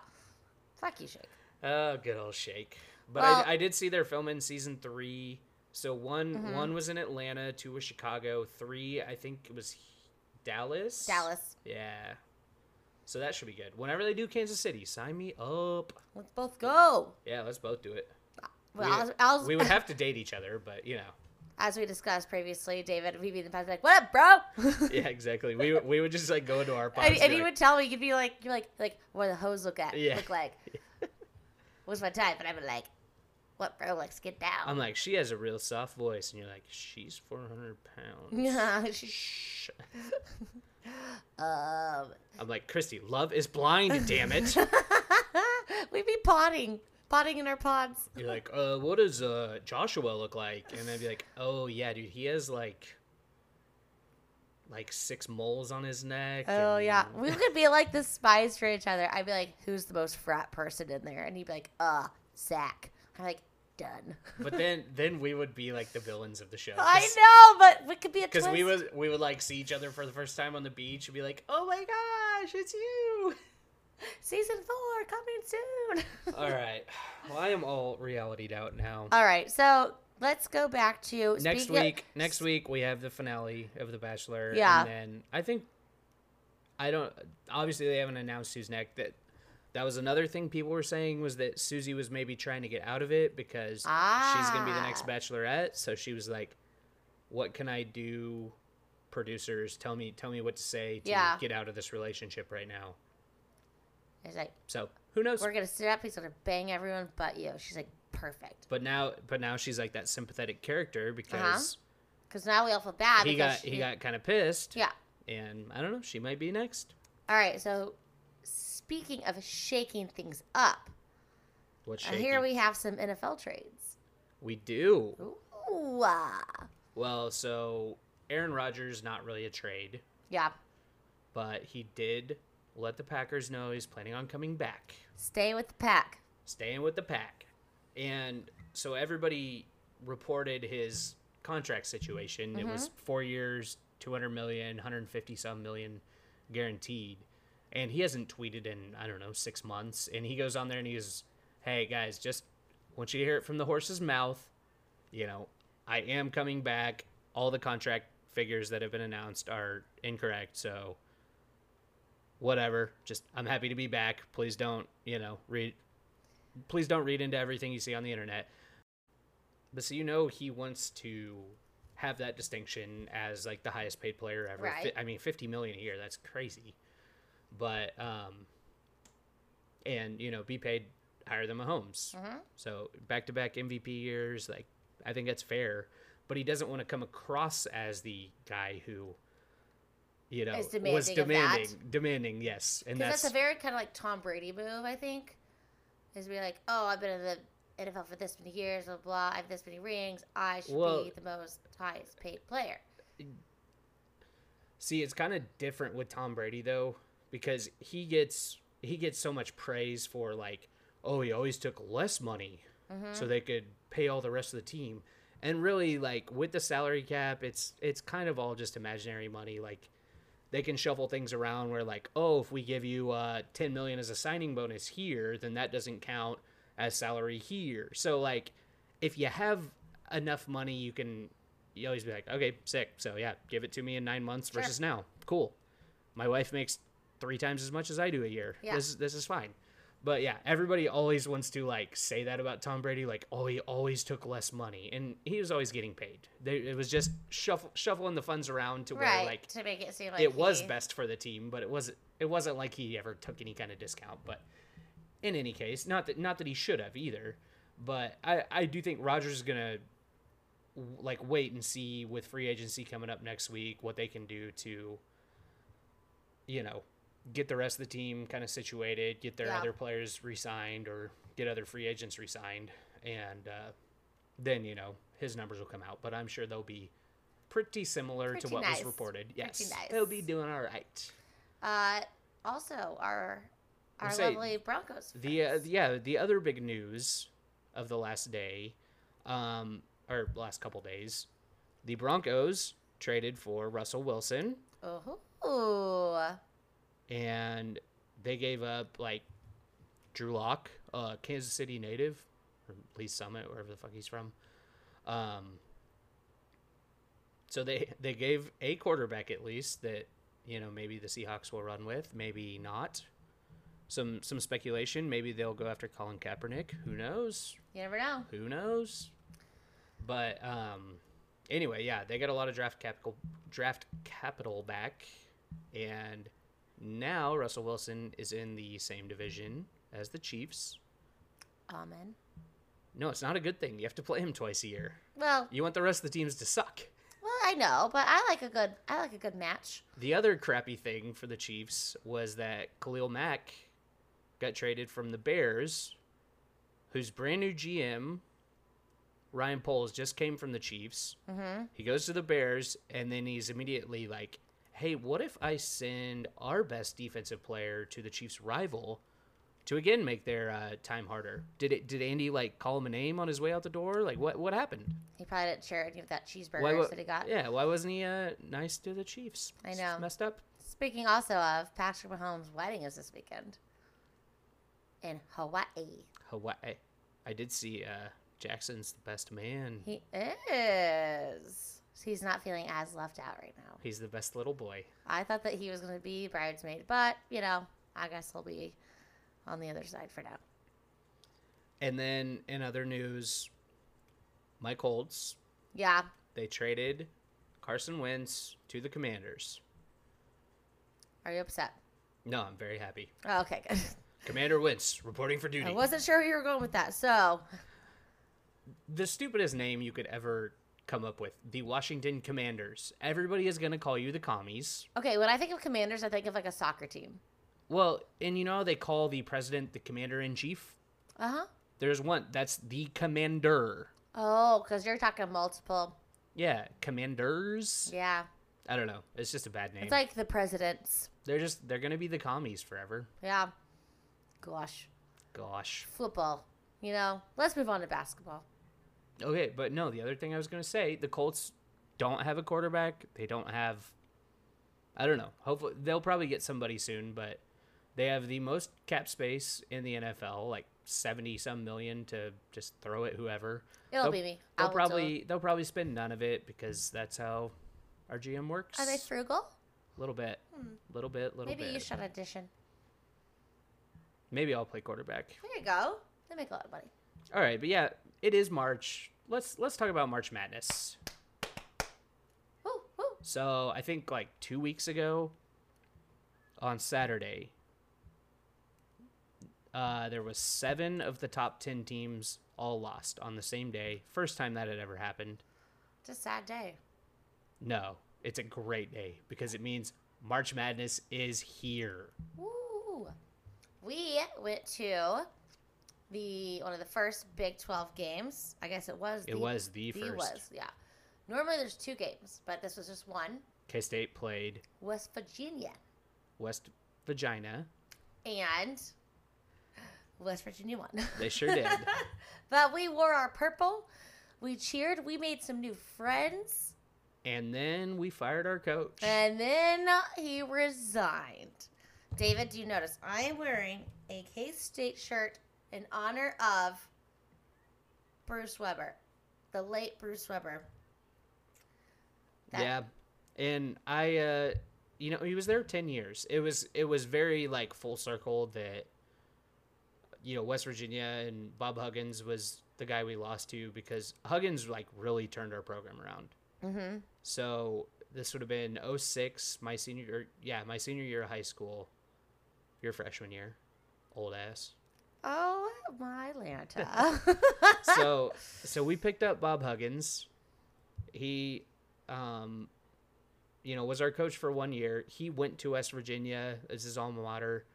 Fuck you, Shake. Oh, good old Shake. But Well- I, I did see they're filming season three So one Mm-hmm. one was in Atlanta, two was Chicago, three I think it was Dallas. Dallas. Yeah. So that should be good. Whenever they do Kansas City, sign me up. Let's both go. Yeah, let's both do it. Well, we, I was, I was, we would have to date each other, but you know. As we discussed previously, David, we'd be in the past like, "What up, bro?" Yeah, exactly. We we would just like go into our pods and, and and he like, would tell me, you'd be like, "You're like, like, what the hoes look at? Yeah. Look like? What's my type?" And I would like, "What, bro? Let's get down." I'm like, she has a real soft voice, and you're like, she's 400 pounds. yeah. Shh. um, I'm like, Christy, love is blind, damn it. we'd be potting, potting in our pods. You're like, uh, what does uh Joshua look like? And I'd be like, oh yeah, dude, he has like like six moles on his neck. Oh and- yeah, we could be like the spies for each other. I'd be like, "Who's the most frat person in there?" And he'd be like, "Uh, Zach." I'm like, "Done." But then then we would be like the villains of the show. I know, but we could be a Because we would we would like see each other for the first time on the beach and be like, oh my gosh, it's you. Season four coming soon. All right. Well, I am all realityed out now. All right, so let's go back to next speaking of- week next week we have the finale of the bachelor Yeah. and then i think i don't obviously they haven't announced who's next that that was another thing people were saying was that susie was maybe trying to get out of it because she's gonna be the next Ah. bachelorette so she was like what can i do producers tell me tell me what to say to Yeah. get out of this relationship right now It's like so who knows we're gonna sit up. He's gonna bang everyone but you. She's like perfect but now but now she's like that sympathetic character because because now we all feel bad. he got because he got kind of pissed yeah. and i don't know she might be next All right, so speaking of shaking things up, What's uh, shaking? here we have some NFL trades. We do. Ooh. Well, so Aaron Rodgers not really a trade, yeah. but he did let the Packers know he's planning on coming back, Stay with the pack. staying with the pack. And so everybody reported his contract situation. It was mm-hmm. 4 years, 200 million, 150 some million guaranteed. And he hasn't tweeted in I don't know, 6 months and he goes on there and he he's hey guys, just want you to hear it from the horse's mouth. You know, I am coming back. All the contract figures that have been announced are incorrect, so whatever. Just I'm happy to be back. Please don't, you know, read please don't read into everything you see on the internet. But so you know he wants to have that distinction as like the highest paid player ever. Right. I mean 50 million a year, that's crazy. But um and you know, be paid higher than Mahomes. Mm-hmm. So back-to-back MVP years, like I think that's fair. But he doesn't want to come across as the guy who, you know, Is was demanding demanding, demanding, yes, and that's, that's, a very kind of like Tom Brady move, I think. Is be like, oh, I've been in the NFL for this many years, blah blah. I have this many rings. I should Well- be the most highest paid player. See, it's kind of different with Tom Brady though, because he gets he gets so much praise for like, oh, he always took less money mm-hmm. so they could pay all the rest of the team. And really, like with the salary cap, it's it's kind of all just imaginary money. Like they can shuffle things around where like, oh, if we give you uh, ten million as a signing bonus here, then that doesn't count as salary here. So like, if you have enough money, you can you always be like, okay, sick. So yeah, give it to me in nine months Sure. versus now. Cool. My wife makes three times as much as I do a year. Yeah. This this is fine. But yeah, everybody always wants to like say that about Tom Brady, like, oh, he always took less money, and he was always getting paid. They, it was just shuffle, shuffling the funds around to where right. like to make it seem like it was best for the team, but it wasn't. It wasn't like he ever took any kind of discount. But in any case, not that not that he should have either. But I I do think Rodgers is gonna like wait and see with free agency coming up next week what they can do to you know get the rest of the team kind of situated, get their Yeah. other players re-signed or get other free agents re-signed, and uh, then you know his numbers will come out. But I'm sure they'll be pretty similar Pretty to what nice. was reported. Yes, nice. they'll be doing all right. Uh, also, our our lovely Broncos. The uh, yeah, the other big news of the last day, um, or last couple days, the Broncos traded for Russell Wilson, Oh, and they gave up like Drew Lock, uh, Kansas City native, or Lee Summit, wherever the fuck he's from. Um, so they they gave a quarterback at least that you know maybe the Seahawks will run with, maybe not. Some some speculation. Maybe they'll go after Colin Kaepernick. Who knows? You never know. Who knows? But um, anyway, yeah, they got a lot of draft capital draft capital back, and now Russell Wilson is in the same division as the Chiefs. Amen. No, it's not a good thing. You have to play him twice a year. Well, You want the rest of the teams to suck. well, I know, but I like a good I like a good match. The other crappy thing for the Chiefs was that Khalil Mack got traded from the Bears, whose brand new GM, Ryan Poles, just came from the Chiefs. Mm-hmm. He goes to the Bears, and then he's immediately like, hey, what if I send our best defensive player to the Chiefs' rival? To again make their uh, time harder. Did it? Did Andy like call him a name on his way out the door? Like what? What happened? He probably didn't share any of that cheeseburger Why, that he got. Yeah, why wasn't he uh, nice to the Chiefs? I It's know. messed up. Speaking also of Patrick Mahomes' wedding is this weekend in Hawaii. Hawaii. I did see uh, Jackson's the best man. He is. He's not feeling as left out right now. He's the best little boy. I thought that he was going to be bridesmaid, but you know, I guess he'll be on the other side for now. And then in other news, my Colts, Yeah, they traded Carson Wentz to the Commanders. are you upset? No, I'm very happy. Oh, okay, good. Commander Wentz reporting for duty. I wasn't sure where you were going with that. So, the stupidest name you could ever come up with. The Washington Commanders. Everybody is going to call you the commies. okay, when I think of commanders, I think of like a soccer team. Well, and you know how they call the president the commander in chief? Uh huh. There's one. That's the commander. Oh, because you're talking multiple. Yeah, commanders. Yeah, I don't know. It's just a bad name. it's like the presidents. they're just they're gonna be the commies forever. Yeah. Gosh, Gosh. football. You know, let's move on to basketball. Okay, but no. The other thing I was gonna say, the Colts don't have a quarterback. They don't have. I don't know. Hopefully, they'll probably get somebody soon, but they have the most cap space in the NFL, like seventy some million to just throw at whoever. It'll They'll- be me. They'll I will probably they'll probably spend none of it because that's how our GM works. Are they frugal? A little bit, hmm. little bit, little Maybe bit. you should audition. Maybe I'll play quarterback. There you go. They make a lot of money. All right, but yeah, it is March. Let's let's talk about March Madness. Woo, woo. So I think like two weeks ago, on Saturday, uh, there was seven of the top ten teams all lost on the same day. First time that had ever happened. It's a sad day. No, it's a great day because it means March Madness is here. Woo. We went to the one of the first Big 12 games. I guess it was. It was the first. was, yeah. Normally there's two games, but this was just one. K State played West Virginia West Vagina. and West Virginia won. They sure did. but we wore our purple. We cheered. We made some new friends. and then we fired our coach. And then he resigned. David, do you notice I am wearing a K State shirt in honor of Bruce Weber, the late Bruce Weber. That- yeah and i uh you know he was there 10 years it was it was very like full circle that you know west virginia and bob huggins was the guy we lost to because huggins like really turned our program around Mm-hmm. so this would have been 06 my senior year yeah my senior year of high school your freshman year old ass Oh my Lanta. so so we picked up Bob Huggins. He um you know was our coach for one year. He went to West Virginia as his alma mater.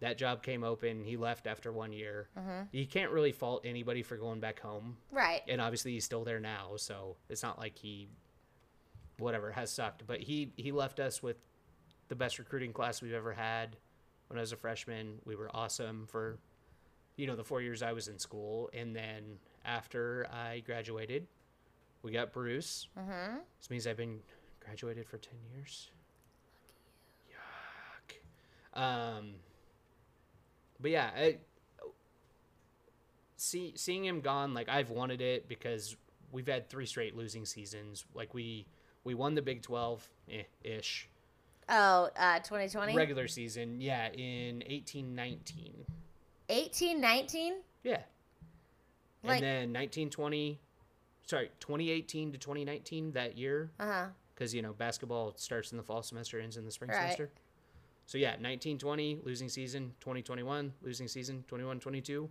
That job came open. He left after one year. You can't really fault anybody for going back home. right. And obviously he's still there now, so it's not like he whatever has sucked. But he he left us with the best recruiting class we've ever had. When I was a freshman, we were awesome for you know the four years I was in school, and then after I graduated, we got Bruce. Mm-hmm. This means I've been graduated for ten years. Yuck. Um. But yeah, I, see seeing him gone, like I've wanted it because we've had three straight losing seasons. Like we we won the Big Twelve eh, ish Oh, uh, 2020? regular season. Yeah, in eighteen nineteen. 18, 19? Yeah, Like- and then nineteen twenty. Sorry, twenty eighteen to twenty nineteen that year. Uh huh. because you know basketball starts in the fall semester, ends in the spring Right. semester. So yeah, 1920 losing season, 2021 losing season, 21-22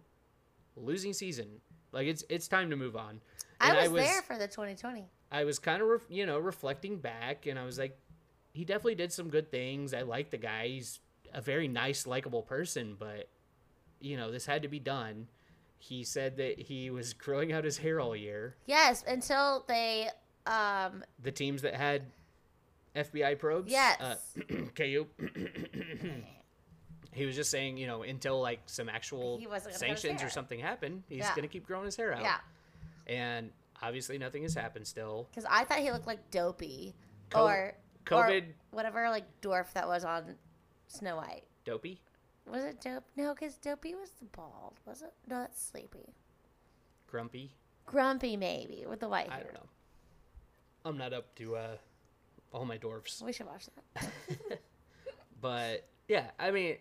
losing season. Like it's it's time to move on. I And was, there for the 2020. I was kind of ref- you know reflecting back, and I was like, he definitely did some good things. I like the guy. He's a very nice, likable person, but you know this had to be done. He said that he was growing out his hair all year. Yes, until they. Um, The teams that had FBI probes, Yes. uh, KU. he was just saying, you know, until like some actual He wasn't gonna cut his sanctions or something happened, he's Yeah. gonna keep growing his hair out. yeah. And obviously, nothing has happened still. Because I thought he looked like Dopey. Co- or. COVID, Or whatever, like, dwarf that was on Snow White. dopey. Was it Dope? No, because Dopey was the bald. Was it? No, that's Sleepy. grumpy. Grumpy, maybe, with the white I hair. don't know. I'm not up to uh, all my dwarfs, We should watch that. but yeah, I mean,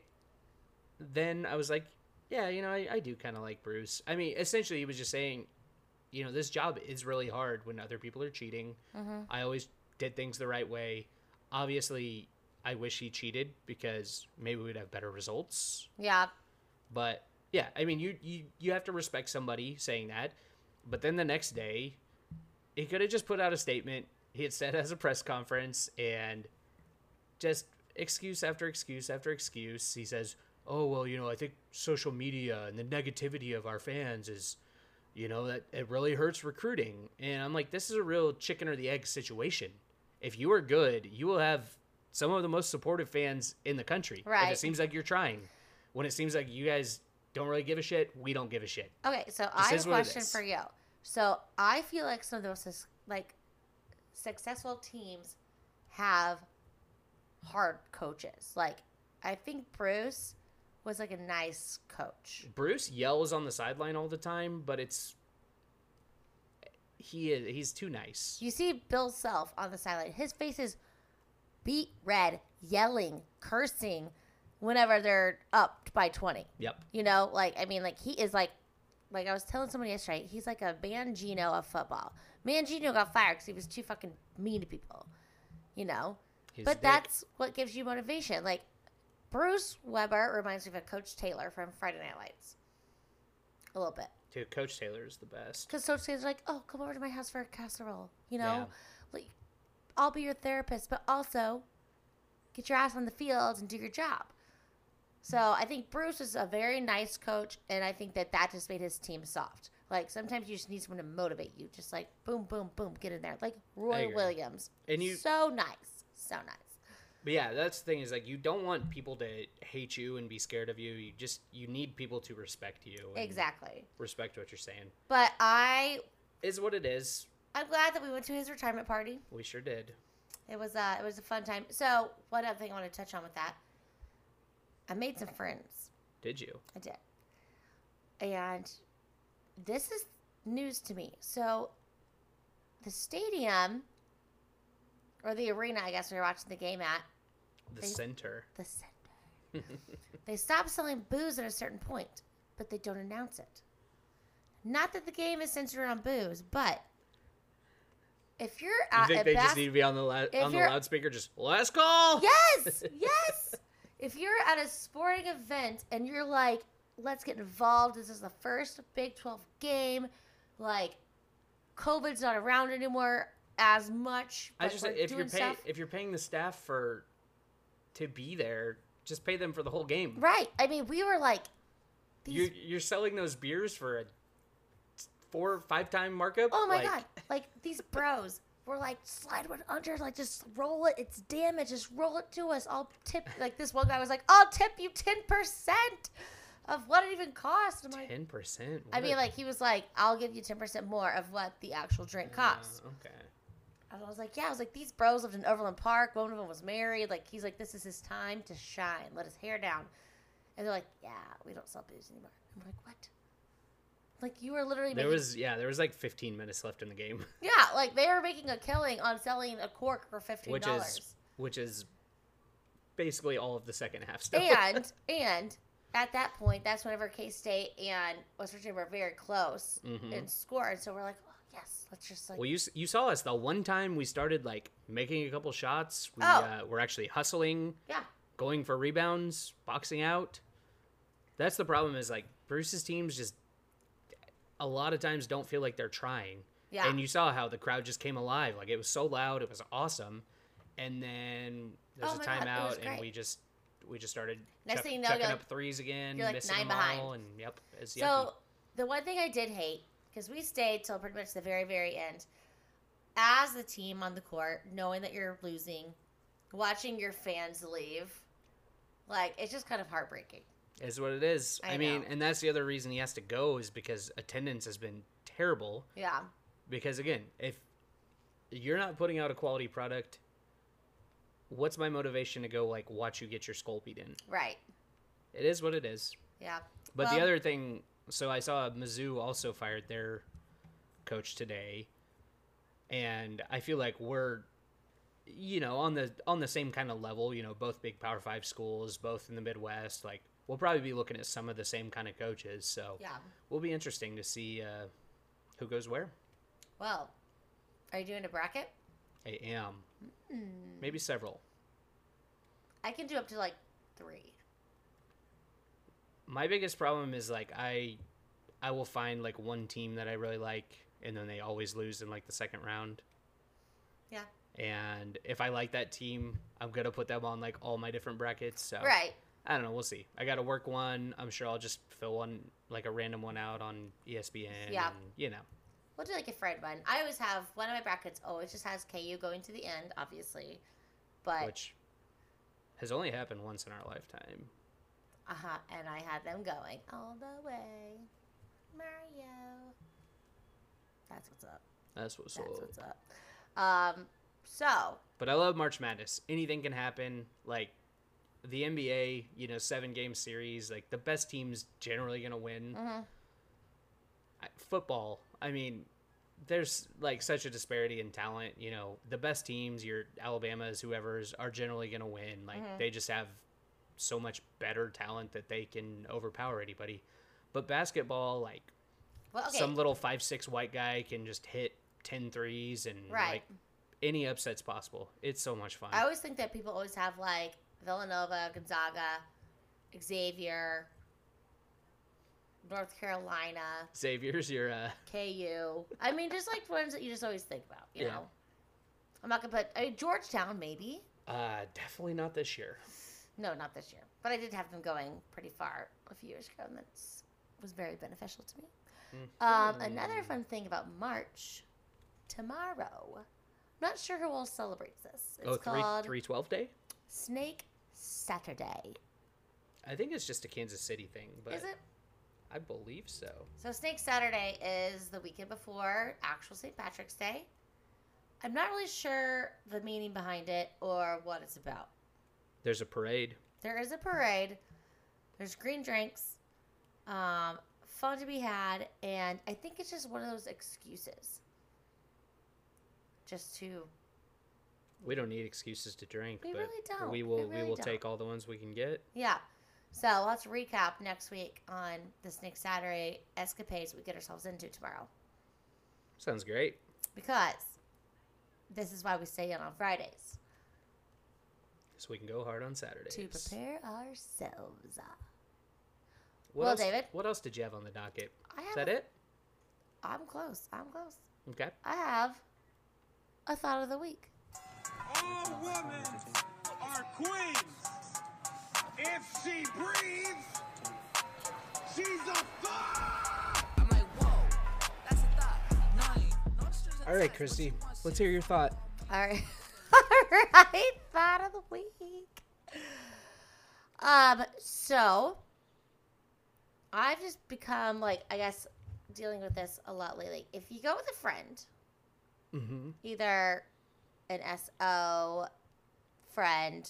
then I was like, yeah, you know, I, I do kind of like Bruce. I mean, essentially, he was just saying, you know, this job is really hard when other people are cheating. I always did things the right way. Obviously, I wish he cheated because maybe we'd have better results. Yeah. But yeah, I mean, you you you have to respect somebody saying that. But then the next day, he could have just put out a statement. He had said as a press conference and just excuse after excuse after excuse. He says, "Oh well, you know, I think social media and the negativity of our fans is." You know that it really hurts recruiting, and I'm like, this is a real chicken or the egg situation. If you are good, you will have some of the most supportive fans in the country. If Right. it seems like you're trying, when it seems like you guys don't really give a shit, we don't give a shit. Okay, so I have a question for you. So I feel like some of those sus- like successful teams have hard coaches. Like I think Bruce was like a nice coach. Bruce yells on the sideline all the time, but it's he is he's too nice. You see Bill Self on the sideline. His face is beet red, yelling, cursing whenever they're up by 20. Yep. You know, like I mean, like he is like, like I was telling somebody yesterday, he's like a Mangino of football. Mangino got fired because he was too fucking mean to people. You know, but that's what gives you motivation. Like Bruce Weber reminds me of a Coach Taylor from Friday Night Lights. A little bit, Dude, Coach Taylor is the best. because Coach Taylor's like, "Oh, come over to my house for a casserole." You know, Yeah. like I'll be your therapist, but also get your ass on the field and do your job. So I think Bruce is a very nice coach, and I think that that just made his team soft. Like sometimes you just need someone to motivate you, just like boom, boom, boom, get in there. Like Roy. Williams, And you- so nice, so nice. But yeah, that's the thing is like you don't want people to hate you and be scared of you. You just you need people to respect you. Exactly. Respect what you're saying. But I, Is what it is. I'm glad that we went to his retirement party. We sure did. It was uh, it was a fun time. So one other thing I want to touch on with that, I made some friends. Did you? I did. And this is news to me. So the stadium or the arena, I guess we were watching the game at, The They- center. the center. they stopped selling booze at a certain point, but they don't announce it. Not that the game is centered on booze, but if you're You at think a they just need to be on the la- on the loudspeaker? Just last call. Yes, yes. if you're at a sporting event and you're like, let's get involved. This is the first Big 12 game. Like, COVID's not around anymore as much. I just if you're paying if you're paying the staff for to be there, just pay them for the whole game. Right. I mean, we were like, these. You're you're selling those beers for a four five time markup. oh my Like, God. Like, these bros were like, slide one under. Like, just roll it. It's damage. Just roll it to us. I'll tip. Like, this one guy was like, I'll tip you 10% of what it even cost. I'm like, Ten percent. I mean, like he was like, "I'll give you ten percent more of what the actual drink oh, costs." okay. And I was like, "Yeah." I was like, "These bros lived in Overland Park. One of them was married. Like, he's like, this is his time to shine. Let his hair down." And they're like, "Yeah, we don't sell booze anymore." I'm like, "What?" Like you were literally There making, was yeah, there was like 15 minutes left in the game, yeah, like they were making a killing on selling a cork for fifteen which is which is basically all of the second half still. and and at that point, that's whenever K State and West Virginia were very close Mhm. in score, and so we're like, oh, yes, let's just like Well, you you saw us the one time we started like making a couple shots. We Oh. uh, were actually hustling, yeah, going for rebounds, boxing out. That's the problem. Is like Bruce's teams just a lot of times don't feel like they're trying. yeah, And you saw how the crowd just came alive. Like it was so loud, it was awesome. And then there's Oh a my God, it was timeout, and we just we just started Next thing you know, chucking up threes again, you're like missing nine them behind. all, and yep, So yucky. the one thing I did hate because we stayed till pretty much the very very end, as the team on the court, knowing that you're losing, watching your fans leave, like it's just kind of heartbreaking. Is what it is. I I, mean, and that's the other reason he has to go is because attendance has been terrible. Yeah, Because again, if you're not putting out a quality product, what's my motivation to go like watch you get your skull beat in? right. It is what it is. Yeah, But the other thing, so I saw Mizzou also fired their coach today, and I feel like we're, you know, on the on the same kind of level. You know, both big Power Five schools, both in the Midwest. Like we'll probably be looking at some of the same kind of coaches. So yeah. will be interesting to see uh, who goes where. Well, are you doing a bracket? I am Hmm. maybe several. I can do up to like three. My biggest problem is like I, I will find like one team that I really like, and then they always lose in like the second round. Yeah. And if I like that team, I'm gonna put them on like all my different brackets. So Right. I don't know. We'll see. I got to work one. I'm sure I'll just fill one like a random one out on ESPN. Yeah. And, you know. We'll do like a friend one. I always have one of my brackets always just has KU going to the end, obviously. But Which has only happened once in our lifetime. uh huh, and I had them going all the way. Mario. That's what's up. That's what's That's up. what's up. Um so But I love March Madness. Anything can happen. Like the NBA, you know, seven game series. Like the best teams generally gonna win. mhm. I- Football. I mean, there's like such a disparity in talent. You know, the best teams, your Alabama's, whoever's, are generally gonna win. Like Mhm. they just have so much better talent that they can overpower anybody. But basketball, like well okay. some little five six white guy can just hit 10 threes and Right. like any upset's possible. It's so much fun. I always think that people always have like Villanova, Gonzaga, Xavier, North Carolina, Xavier's your uh KU. I mean, just like ones that you just always think about, you Yeah. know. I'm not gonna put I mean, Georgetown, maybe. uh definitely not this year. No, not this year, but I did have them going pretty far a few years ago, and that was very beneficial to me. Um, another fun thing about March, tomorrow. I'm Not sure who all celebrates this. It's oh, three called three twelve day? Snake Saturday. I think it's just a Kansas City thing, but Is it? I believe so. So Snake Saturday is the weekend before actual St. Patrick's Day. I'm not really sure the meaning behind it or what it's about. There's a parade. There is a parade. There's green drinks, um, fun to be had, and I think it's just one of those excuses. Just to We don't need excuses to drink, We but really don't. we We will we really will don't. take all the ones we can get. yeah. So let's recap next week on this next Saturday escapades we get ourselves into tomorrow. Sounds great. Because this is why we stay in on Fridays. So we can go hard on Saturdays. To prepare ourselves. What Well, else, David? What else did you have on the docket? I Is that it? I'm close. I'm close. Okay. I have a thought of the week. All women are queens. If she breathes, she's a fuck. I'm like, whoa, that's a thought. Nine. No All right, Christy. Let's hear your thought. All right. All right. Thought of the week. Um, so I've just become like, I guess, dealing with this a lot lately. If you go with a friend, Mm-hmm. either an SO friend,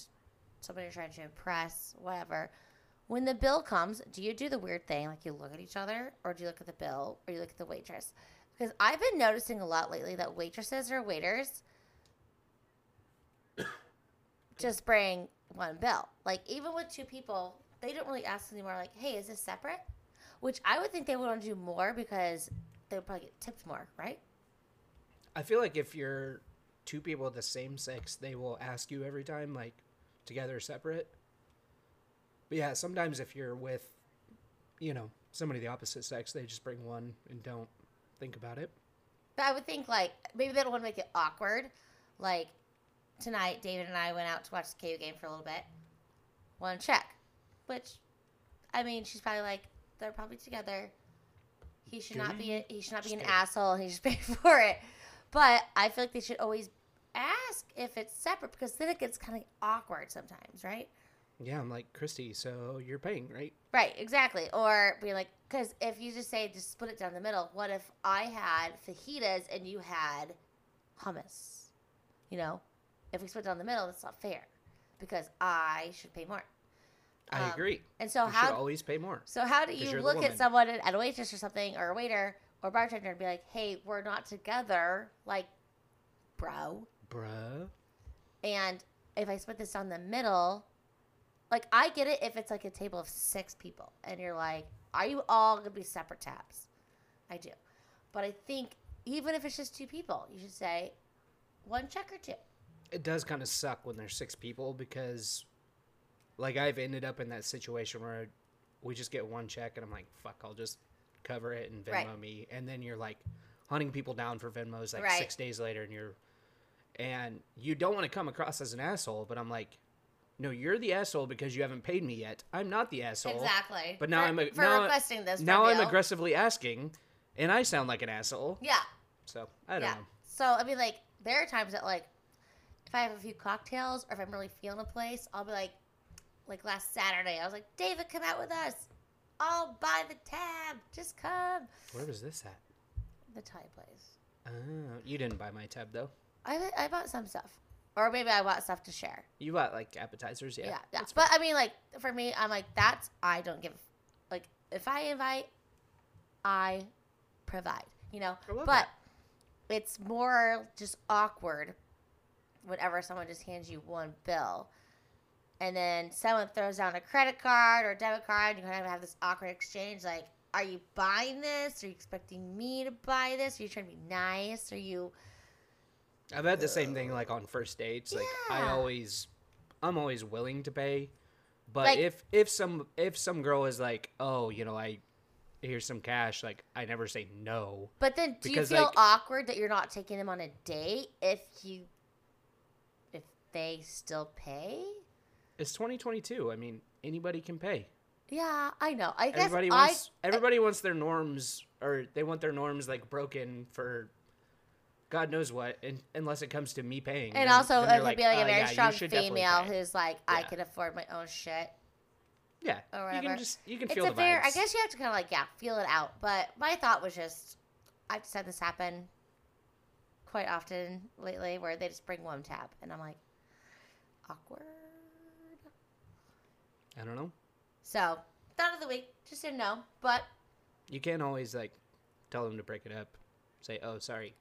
somebody you're trying to impress, whatever, when the bill comes, do you do the weird thing like you look at each other, or do you look at the bill, or you look at the waitress? Because I've been noticing a lot lately that waitresses or waiters just bring one bill. Like even with two people, they don't really ask anymore. Like, hey, is this separate? Which I would think they would want to do more because they would probably get tipped more, right? I feel like if you're two people of the same sex, they will ask you every time, like together or separate. But yeah, sometimes if you're with, you know, somebody of the opposite sex, they just bring one and don't think about it. But I would think like maybe they don't want to make it awkward. Like tonight, David and I went out to watch the KU game for a little bit. One check, which I mean, she's probably like they're probably together. He should not be a, he should not be an asshole. He should pay for it. But I feel like they should always ask if it's separate because then it gets kind of awkward sometimes, right? Yeah, I'm like, Christy, so you're paying, right? Right, exactly. Or be like, because if you just say just split it down the middle, what if I had fajitas and you had hummus? You know, if we split down the middle, that's not fair because I should pay more. I Um, agree. And so you how? should always pay more. so how do you look at someone at at a waitress or something, or a waiter or bartender, and be like, "Hey, we're not together, like, bro." Bro. And if I split this down the middle, like I get it if it's like a table of six people and you're like, are you all gonna be separate tabs? I do. But I think even if it's just two people, you should say one check or two. It does kind of suck when there's six people because, like, I've ended up in that situation where we just get one check and I'm like, fuck, I'll just cover it and Venmo Right. me. And then you're like hunting people down for Venmos like Right. six days later and you're, and you don't want to come across as an asshole, but I'm like, no, you're the asshole because you haven't paid me yet. I'm not the asshole. Exactly. But now For- I'm a, for now, requesting this. now I'm aggressively asking, and I sound like an asshole. Yeah. So I don't Yeah. know. So I mean, like there are times that like if I have a few cocktails or if I'm really feeling a place, I'll be like, like last Saturday, I was like, David, come out with us. I'll buy the tab. Just come. Where was this at? The Thai place. Oh, you didn't buy my tab though. I I bought some stuff, or maybe I bought stuff to share. You bought like appetizers, yeah. Yeah, yeah. But I mean, like for me, I'm like that's I don't give. Like if I invite, I provide. You know. I love but it's more just awkward whenever someone just hands you one bill. And then someone throws down a credit card or a debit card, and you kind of have this awkward exchange. Like, are you buying this? Are you expecting me to buy this? Are you trying to be nice? Are you? I've had the same thing like on first dates. Like I always, I'm always willing to pay, but Like- if if some if some girl is like, oh, you know, I here's some cash, like I never say no. But then, do Because, you feel like- awkward that you're not taking them on a date if you, if they still pay? It's 2022. I mean, anybody can pay. Yeah, I know. I guess Everybody I. wants everybody wants their norms or they want their norms like broken for God knows what, and, unless it comes to me paying. and then- also, it could like, be like "Uh, a very yeah, strong female who's like, I can afford my own shit. yeah, or you whatever. can just you can It's feel a the fair. I guess you have to kind of like yeah, feel it out. But my thought was just, I've just had this happen quite often lately, where they just bring one tab, and I'm like, awkward. I don't know. So thought of the week, just didn't know, but You can't always like tell them to break it up. Say, "Oh, sorry,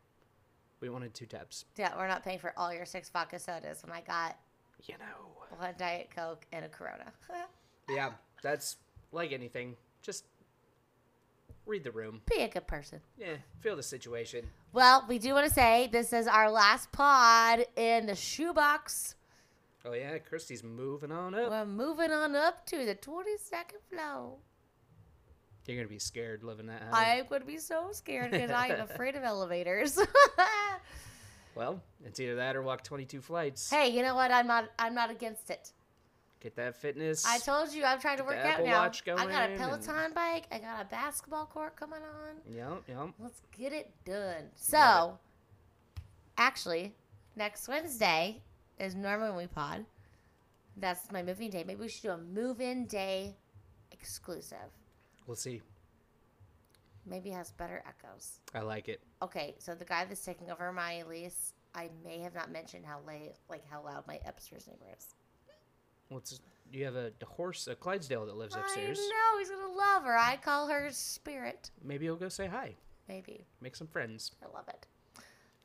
we wanted two tabs." yeah, we're not paying for all your six vodka sodas when I got You know. one diet coke and a Corona. Yeah, that's like anything. Just read the room. Be a good person. Yeah, feel the situation. Well, we do want to say this is our last pod in the shoebox. Oh yeah, Christy's moving on up. We're moving on up to the 22nd floor. You're gonna be scared living that. I'm going to be so scared because I am afraid of elevators. Well, it's either that or walk 22 flights. hey, you know what? I'm not. I'm not against it. Get that fitness. I told you I'm trying to work out now. I got a going and- Peloton bike. I got a basketball court coming on. Yep, yep. Let's get it done. So, actually, next Wednesday is normally when we pod. That's my moving day. Maybe we should do a move in day exclusive. We'll see. Maybe has better echoes. I like it. Okay, so the guy that's taking over my lease, I may have not mentioned how late, like how loud my upstairs neighbor is. Well, you have a, a horse, a Clydesdale that lives upstairs. No, he's gonna love her. I call her Spirit. Maybe he'll go say hi. Maybe. Make some friends. I love it.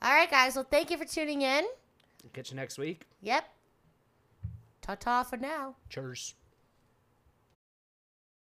All right, guys. Well, thank you for tuning in. Catch you next week. Yep. Ta ta for now. Cheers.